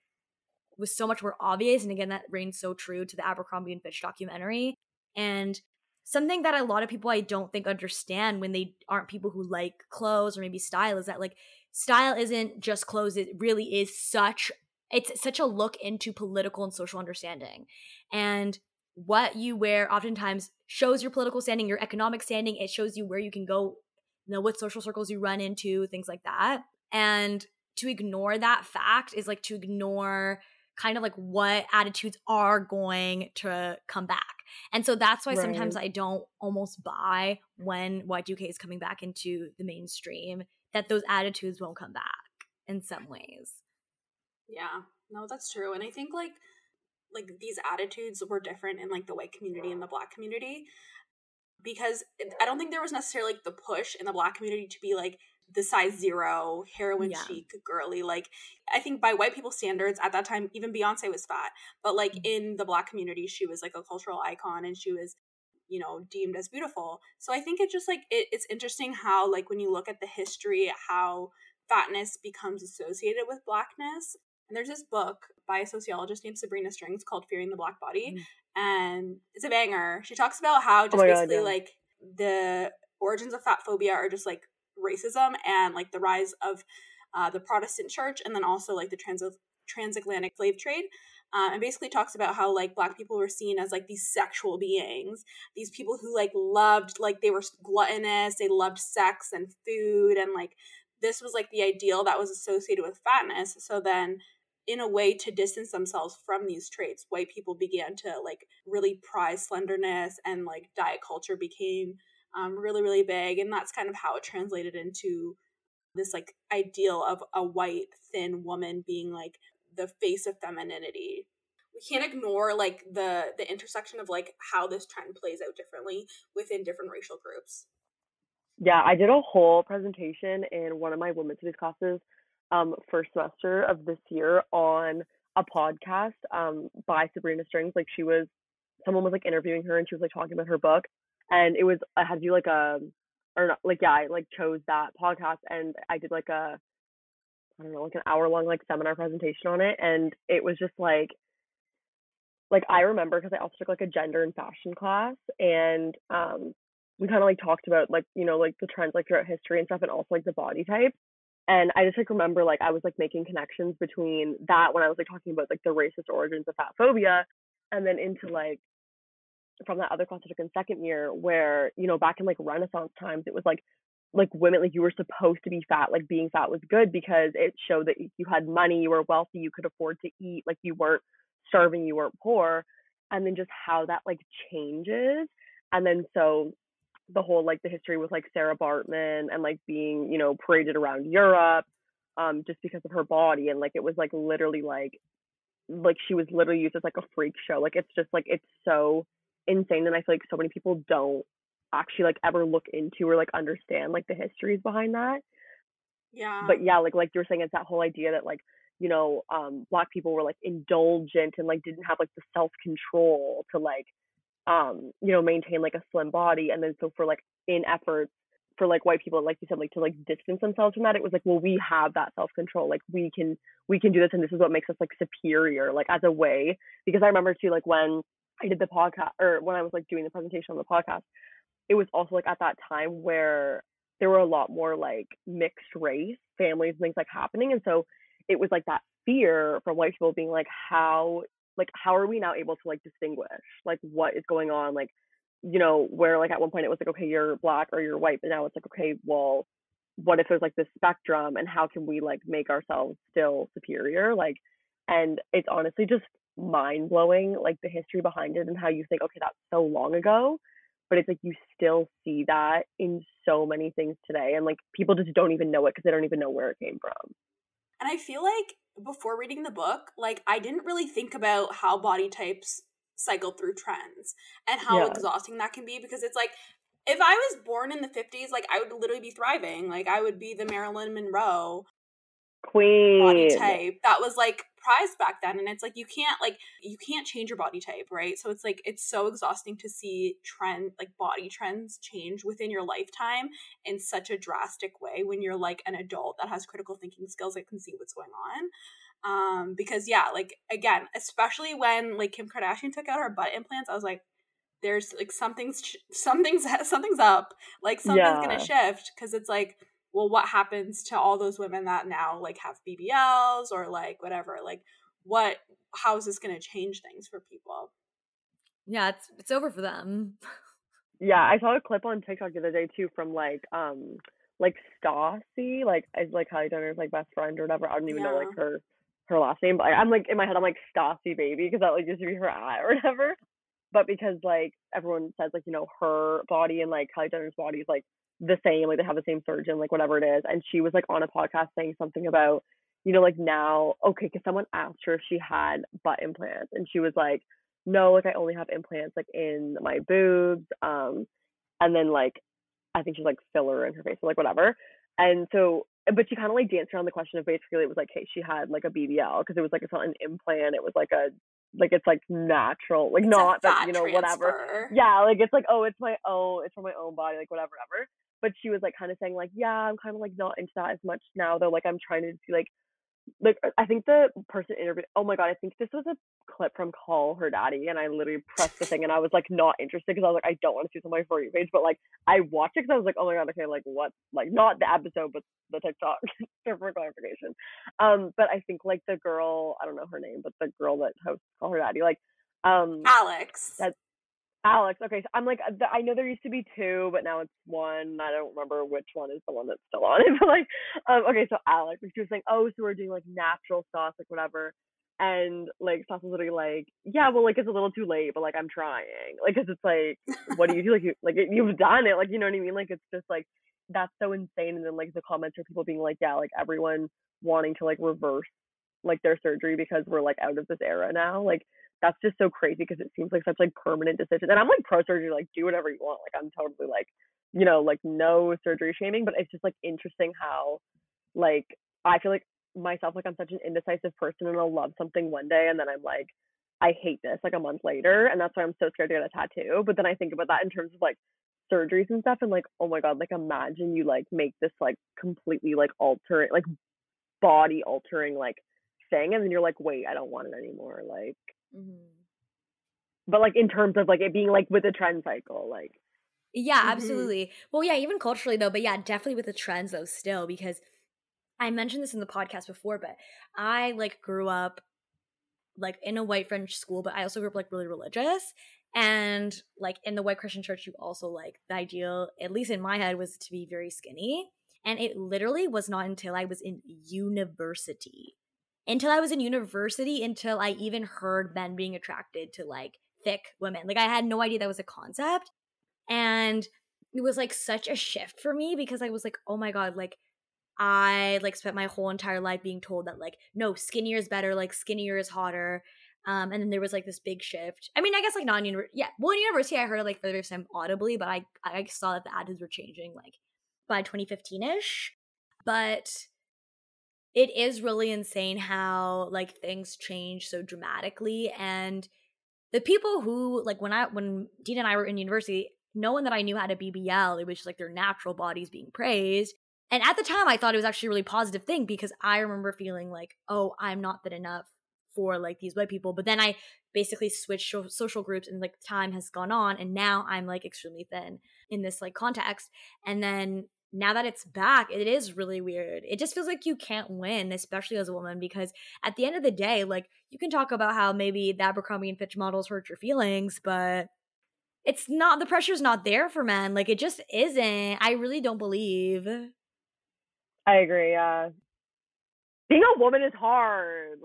was so much more obvious. And again, that reigns so true to the Abercrombie and Fitch documentary. And something that a lot of people I don't think understand when they aren't people who like clothes or maybe style is that like style isn't just clothes, it really is such it's such a look into political and social understanding. And what you wear oftentimes shows your political standing, your economic standing. It shows you where you can go, you know, what social circles you run into, things like that. And to ignore that fact is like to ignore kind of like what attitudes are going to come back. And so that's why right. sometimes I don't almost buy when Y2K is coming back into the mainstream that those attitudes won't come back in some ways. Yeah, no, that's true. And I think like like these attitudes were different in like the white community and the black community because I don't think there was necessarily like the push in the black community to be like the size zero, heroin yeah. chic, girly. Like I think by white people standards at that time, even Beyonce was fat, but like mm-hmm. in the black community, she was like a cultural icon and she was you know deemed as beautiful so i think it just like it, it's interesting how like when you look at the history how fatness becomes associated with blackness and there's this book by a sociologist named Sabrina Strings called Fearing the Black Body. Mm. And it's a banger. She talks about how just oh basically God, yeah. like the origins of fat phobia are just like racism and like the rise of uh, the Protestant church and then also like the trans- transatlantic slave trade. Uh, and basically talks about how like black people were seen as like these sexual beings these people who like loved like they were gluttonous they loved sex and food and like this was like the ideal that was associated with fatness so then in a way to distance themselves from these traits white people began to like really prize slenderness and like diet culture became um, really really big and that's kind of how it translated into this like ideal of a white thin woman being like the face of femininity. We can't ignore like the the intersection of like how this trend plays out differently within different racial groups. Yeah i did a whole presentation in one of my women's studies classes um, first semester of this year on a podcast um, by Sabrina Strings. Like she was, someone was like interviewing her and she was like talking about her book, and it was I had to do like a or not, like yeah, I like chose that podcast and I did like a I don't know, like an hour long like seminar presentation on it. And it was just like like I remember because I also took like a gender and fashion class and um we kind of like talked about like you know like the trends like throughout history and stuff and also like the body type and I just like remember like I was like making connections between that when I was like talking about like the racist origins of fat phobia and then into like from that other class I took in second year where, you know, back in like Renaissance times, it was like like women like you were supposed to be fat, like being fat was good because it showed that you had money, you were wealthy, you could afford to eat, like you weren't starving, you weren't poor. And then just how that like changes. And then so the whole like the history with like Sarah Baartman and like being, you know, paraded around Europe um just because of her body and like it was like literally like like she was literally used as like a freak show. Like it's just like it's so insane and I feel like so many people don't actually like ever look into or like understand like the histories behind that. Yeah. But yeah, like like you were saying, it's that whole idea that like you know um black people were like indulgent and like didn't have like the self control to like um you know maintain like a slim body and then so for like in efforts for like white people like you said like to like distance themselves from that it was like well we have that self control like we can we can do this and this is what makes us like superior like as a way. Because i remember too like when i did the podcast or when i was like doing the presentation on the podcast it was also like at that time where there were a lot more like mixed race families and things like happening and so it was like that fear from white people being like how like how are we now able to like distinguish like what is going on? Like you know where like at one point it was like okay you're black or you're white but now it's like okay well what if there's like this spectrum and how can we like make ourselves still superior? Like and it's honestly just mind blowing like the history behind it and how you think okay that's so long ago but it's like you still see that in so many things today and like people just don't even know it because they don't even know where it came from. And i feel like before reading the book like i didn't really think about how body types cycle through trends and how Yeah. exhausting that can be because it's like if I was born in the 50s, like I would literally be thriving. Like I would be the Marilyn Monroe queen body type that was like prized back then and it's like you can't like you can't change your body type right? So it's like it's so exhausting to see trend like body trends change within your lifetime in such a drastic way when you're like an adult that has critical thinking skills that can see what's going on. Um because yeah like again especially when like kim kardashian took out her butt implants i was like there's like something's something's something's up. Like something's Yeah. gonna shift because it's like well what happens to all those women that now like have bbls or like whatever like what how is this gonna change things for people Yeah, it's it's over for them. Yeah, I saw a clip on TikTok the other day too from like um like Stassie, like is like Kylie Jenner's like best friend or whatever. I don't even know like her her last name, but I, I'm like in my head I'm like Stassie baby because that like used to be her aunt or whatever. But because like everyone says like you know her body and like Kylie Jenner's body is like the same, like they have the same surgeon, like whatever it is, and she was like on a podcast saying something about you know like now okay because someone asked her if she had butt implants and she was like no like I only have implants like in my boobs um and then like I think she's like filler in her face or like whatever. And so, but she kind of like danced around the question of basically it was like, hey, she had like a BBL because it was like it's not an implant. It was like a like it's like natural, like It's not that you know whatever. Yeah, like it's like oh, it's my own, it's from my own body, like whatever, whatever. But she was like kind of saying like, yeah, I'm kind of like not into that as much now though. Like I'm trying to see like like I think the person interviewed. Oh my god, I think this was a clip from Call Her Daddy, and I literally pressed the thing, and I was like not interested because I was like I don't want to see this on my for you page, but like I watched it because I was like oh my god, okay, like what, like not the episode, but the TikTok for clarification. Um, but I think like the girl, I don't know her name, but the girl that hosts Call Her Daddy, like um alex That- Alex. Okay, so I'm like uh, I know there used to be two, but now it's one. I don't remember which one is the one that's still on it. But like, um, okay, so Alex, she was saying, oh, so we're doing like natural sauce, like whatever. And like Sauce was literally like, yeah, well, like it's a little too late, but like I'm trying, like, cause it's like, what do you do? Like, you like you've done it, like you know what I mean? Like it's just like that's so insane. And then like the comments are people being like, yeah, like everyone wanting to like reverse like their surgery because we're like out of this era now. Like that's just so crazy because it seems like such like permanent decision. And I'm like pro surgery, like do whatever you want. Like I'm totally like, you know, like no surgery shaming, but it's just like interesting how like I feel like myself like I'm such an indecisive person and I'll love something one day and then I'm like I hate this like a month later and that's why I'm so scared to get a tattoo. But then I think about that in terms of like surgeries and stuff and like oh my god like imagine you like make this like completely like altering like body altering like thing and then you're like wait i don't want it anymore like Mhm. but like in terms of like it being like with a trend cycle like Yeah, Mhm. absolutely. Well, yeah, even culturally though, but yeah, definitely with the trends though still because I mentioned this in the podcast before, but I like grew up like in a white French school, but I also grew up like really religious. And like in the white Christian church, you also like the ideal, at least in my head, was to be very skinny. And it literally was not until I was in university, until I was in university, until I even heard men being attracted to like thick women. Like I had no idea that was a concept. And it was like such a shift for me because I was like, oh my God, like I like spent my whole entire life being told that like no skinnier is better like skinnier is hotter um and then there was like this big shift i mean i guess like non university yeah well in university i heard it like for the first time audibly but i i saw that the attitudes were changing like by 2015ish but it is really insane how like things change so dramatically and the people who like when i when dean and i were in university no one that i knew had a bbl it was just like their natural bodies being praised and at the time, I thought it was actually a really positive thing because I remember feeling like, oh, I'm not thin enough for like these white people. But then I basically switched social groups and like time has gone on and now I'm like extremely thin in this like context. And then now that it's back, it is really weird. It just feels like you can't win, especially as a woman, because at the end of the day, like you can talk about how maybe the Abercrombie and Fitch models hurt your feelings, but it's not the pressure's not there for men. Like it just isn't. I really don't believe. i agree yeah being a woman is hard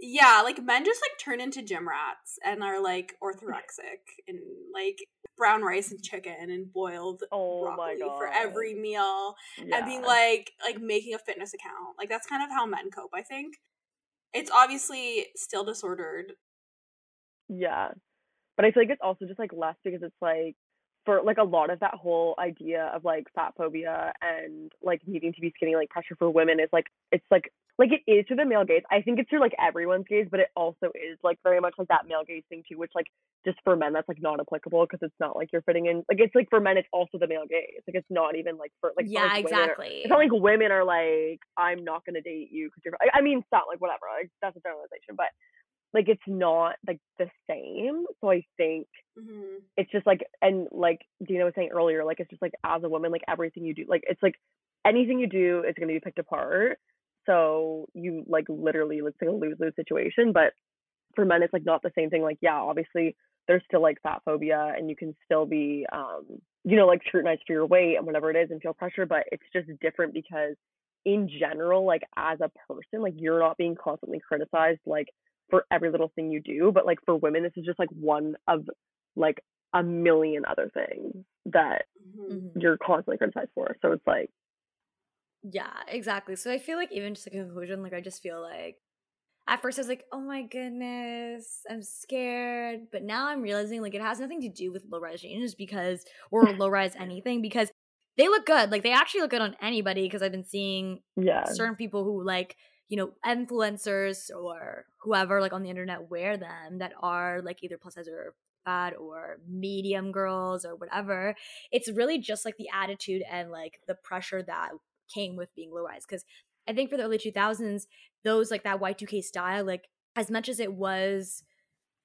Yeah, like men just like turn into gym rats and are like orthorexic and like brown rice and chicken and boiled oh broccoli for every meal and being like like making a fitness account. Like that's kind of how men cope, I think. It's obviously still disordered. Yeah. But I feel like it's also just like less because it's like for like a lot of that whole idea of like fat phobia and like needing to be skinny, like pressure for women is like it's like like it is through the male gaze. I think it's through like everyone's gaze, but it also is like very much like that male gaze thing too, which like just for men that's like not applicable because it's not like you're fitting in. Like it's like for men it's also the male gaze. Like it's not even like for like yeah, like women are- exactly. it's not like women are like, I'm not gonna date you because you're. I I mean, it's not like whatever. Like that's a generalization, but like it's not like the same. So I think hmm it's just like, and like Dina was saying earlier, like it's just like as a woman, like everything you do, like it's like anything you do is gonna be picked apart. So you like literally, it's like a lose lose situation. But for men, it's like not the same thing. Like yeah, obviously there's still like fat phobia, and you can still be, um, you know, like scrutinized for your weight and whatever it is, and feel pressure. But it's just different because in general, like as a person, like you're not being constantly criticized like for every little thing you do. But like for women, this is just like one of like a million other things that hmm Mhm. you're constantly criticized for. So it's like, Yeah, exactly. So I feel like even just a conclusion, like I just feel like at first I was like, oh my goodness, I'm scared. But now I'm realizing like it has nothing to do with low rise jeans because or low rise anything because they look good. Like they actually look good on anybody because I've been seeing yeah, certain people who like you know influencers or whoever like on the internet wear them that are like either plus size or fat or medium girls or whatever it's really just like the attitude and like the pressure that came with being low rise because i think for the early 2000s those like that y2k style like as much as it was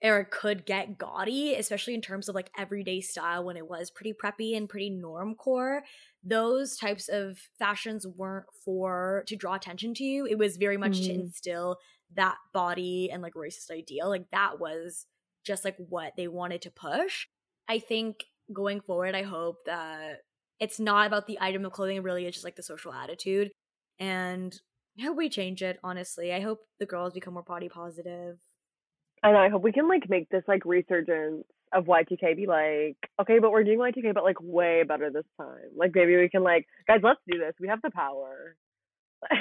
or it could get gaudy especially in terms of like everyday style when it was pretty preppy and pretty normcore those types of fashions weren't for to draw attention to you. It was very much to Mhm. instill that body and like racist ideal. Like that was just like what they wanted to push. I think going forward, I hope that it's not about the item of clothing, really, it's just like the social attitude. And I hope we change it, honestly. I hope the girls become more body positive. and I hope we can like make this like resurgence of Y2K be like, okay, but we're doing Y2K, but like way better this time. Like maybe we can like, guys, let's do this. We have the power.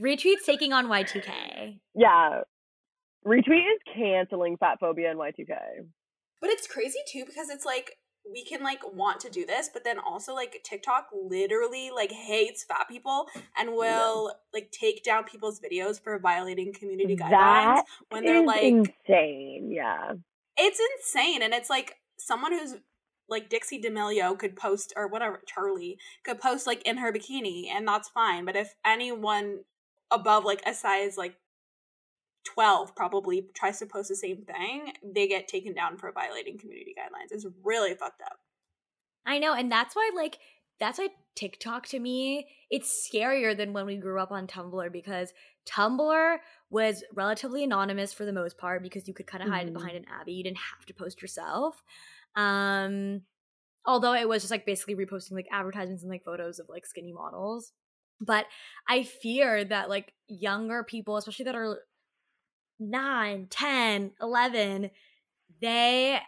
Retweets taking on Y2K. yeah, retweet is canceling fat phobia and Y2K. But it's crazy too because it's like we can like want to do this, but then also like TikTok literally like hates fat people and will like take down people's videos for violating community guidelines That when they're like insane. Yeah. it's insane and it's like someone who's like Dixie D'Amelio could post or whatever Charli could post like in her bikini and that's fine. But if anyone above like a size like 12 probably tries to post the same thing, they get taken down for violating community guidelines. It's really fucked up. I know, and that's why like that's why TikTok to me it's scarier than when we grew up on Tumblr because Tumblr was relatively anonymous for the most part because you could kind of hide Mhm. behind an Abby. You didn't have to post yourself. Um although it was just like basically reposting like advertisements and like photos of like skinny models. But I fear that like younger people, especially that are 9, 10, 11, they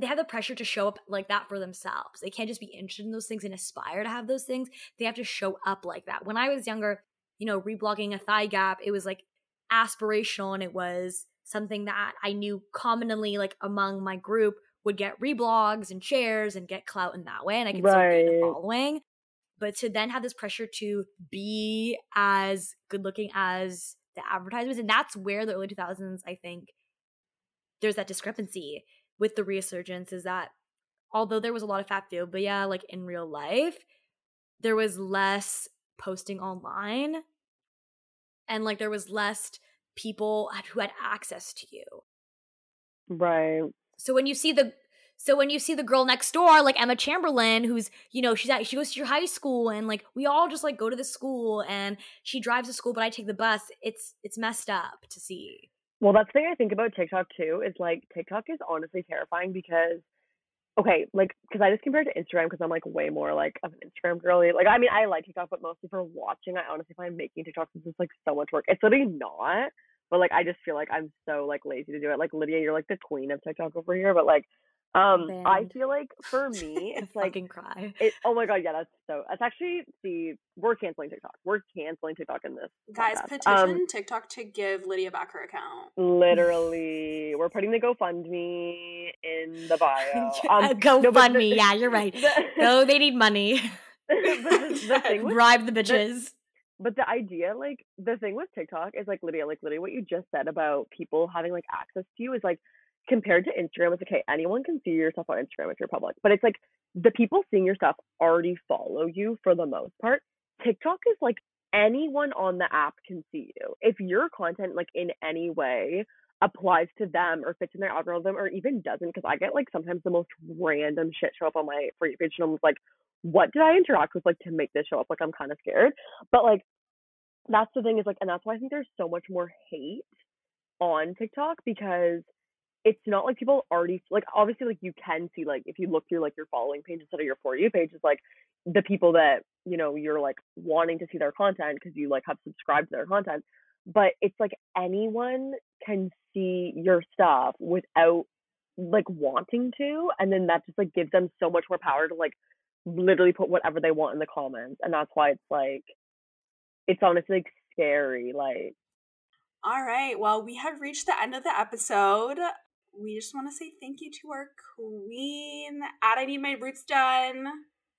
they have the pressure to show up like that for themselves. They can't just be interested in those things and aspire to have those things. They have to show up like that. When I was younger, you know, reblogging a thigh gap, it was like aspirational and it was something that I knew commonly like among my group would get reblogs and shares and get clout in that way and I could still gain a following. But to then have this pressure to be as good looking as the advertisements, and that's where the early 2000s, I think, there's that discrepancy with the resurgence is that although there was a lot of fat but yeah, like in real life, there was less posting online and like there was less people who had access to you. Right. So when you see the so when you see the girl next door, like Emma Chamberlain, who's you know she's at she goes to your high school, and like we all just like go to the school, and she drives to school, but I take the bus. It's it's messed up to see. Well, that's the thing I think about TikTok too is like TikTok is honestly terrifying because, okay, like because I just compare it to Instagram because I'm like way more like of an Instagram girly. Like I mean I like TikTok, but mostly for watching. I honestly find making TikToks is just like so much work. It's literally not, but like I just feel like I'm so like lazy to do it. Like Lydia, you're like the queen of TikTok over here, but like um I feel like for me it's like fucking cry. it. Oh my god, yeah, that's so. That's actually see we're canceling TikTok. We're canceling TikTok in this Guys, podcast. petition Um, TikTok to give Lydia back her account. Literally, we're putting the GoFundMe in the bio. Um, Go no, but fund the- me. Yeah, you're right. the- No, they need money. the, the thing with, Bribe the bitches. but the idea, like the thing with TikTok is like Lydia, like Lydia, what you just said about people having like access to you is like compared to Instagram, it's okay. Anyone can see your stuff on Instagram if you're public, but it's like the people seeing your stuff already follow you for the most part. TikTok is like anyone on the app can see you. If your content like in any way applies to them or fits in their algorithm or even doesn't, because I get like sometimes the most random shit show up on my you page and I'm like, what did I interact with like to make this show up? Like I'm kind of scared. But like that's the thing is like and that's why I think there's so much more hate on TikTok because it's not like people already like obviously like you can see like if you look through like your following page instead of your for you page is like the people that you know you're like wanting to see their content because you like have subscribed to their content but it's like anyone can see your stuff without like wanting to and then that just like gives them so much more power to like literally put whatever they want in the comments and that's why it's like it's honestly like scary like All right. Well, we have reached the end of the episode. We just want to say thank you to our queen. At I need my roots done.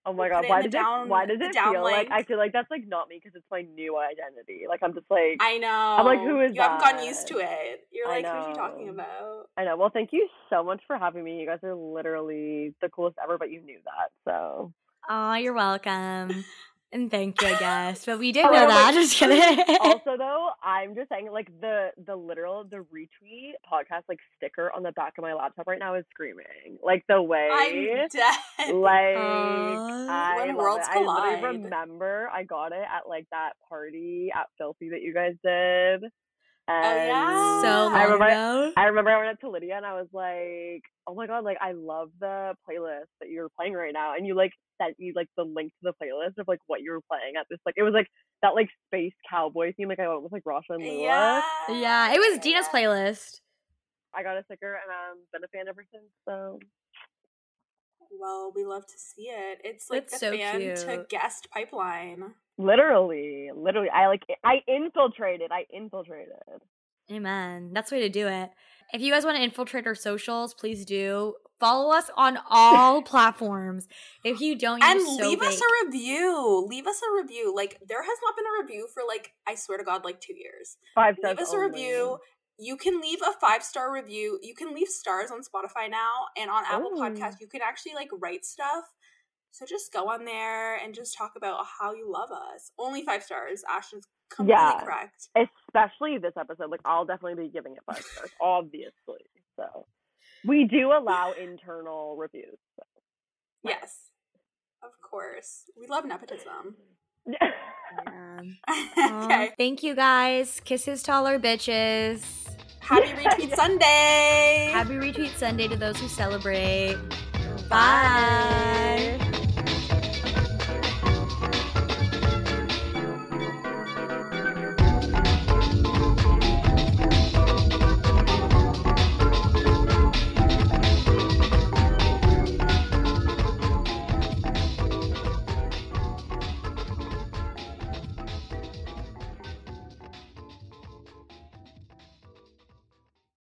Oh my god, why in the does down- it why does it down feel like I feel like that's like not me because it's my new identity. Like I'm just like I know. I'm like, who is You haven't gotten used to it. You're I like, who's she talking about? I know. Well, thank you so much for having me. You guys are literally the coolest ever, but you knew that. So Oh, you're welcome. And thank you, I guess. But we did Oh, know that. Just kidding. also though, I'm just saying like the the literal the retweet podcast like sticker on the back of my laptop right now is screaming. Like the way I'm dead. like Aw. I When worlds it. I collide. literally remember I got it at like that party at Filthy that you guys did. And yeah. so I remember ago. I remember I went up to Lydia and I was like, "Oh my god, like I love the playlist that you're playing right now." And you like sent me like the link to the playlist of like what you were playing at this like it was like that like space cowboy theme. Like I went with like Rasha and Lula. yeah. Yeah, it was Dina's playlist. I got a sticker and I've been a fan ever since. So Well, we love to see it. It's like That's the so fan to cute. guest pipeline. Literally, literally, I like I infiltrated. I infiltrated. Amen. That's the way to do it. If you guys want to infiltrate our socials, please do. Follow us on all platforms. If you don't, you're and so leave us a review. Leave us a review. Like there has not been a review for like I swear to God, like two years. Five Leave stars us a review. you can leave a five star review. You can leave stars on Spotify now, and on Apple Ooh. Podcasts, you can actually like write stuff. So just go on there and just talk about how you love us. Only five stars. Ashton's completely Yeah. correct. Especially this episode. Like I'll definitely be giving it five stars, obviously. So we do allow internal reviews. So. Yes, of course. We love nepotism. Yeah. Aw, okay. Thank you guys. Kisses to all our bitches. Happy Retweet Sunday. Happy Retweet Sunday to those who celebrate. Bye.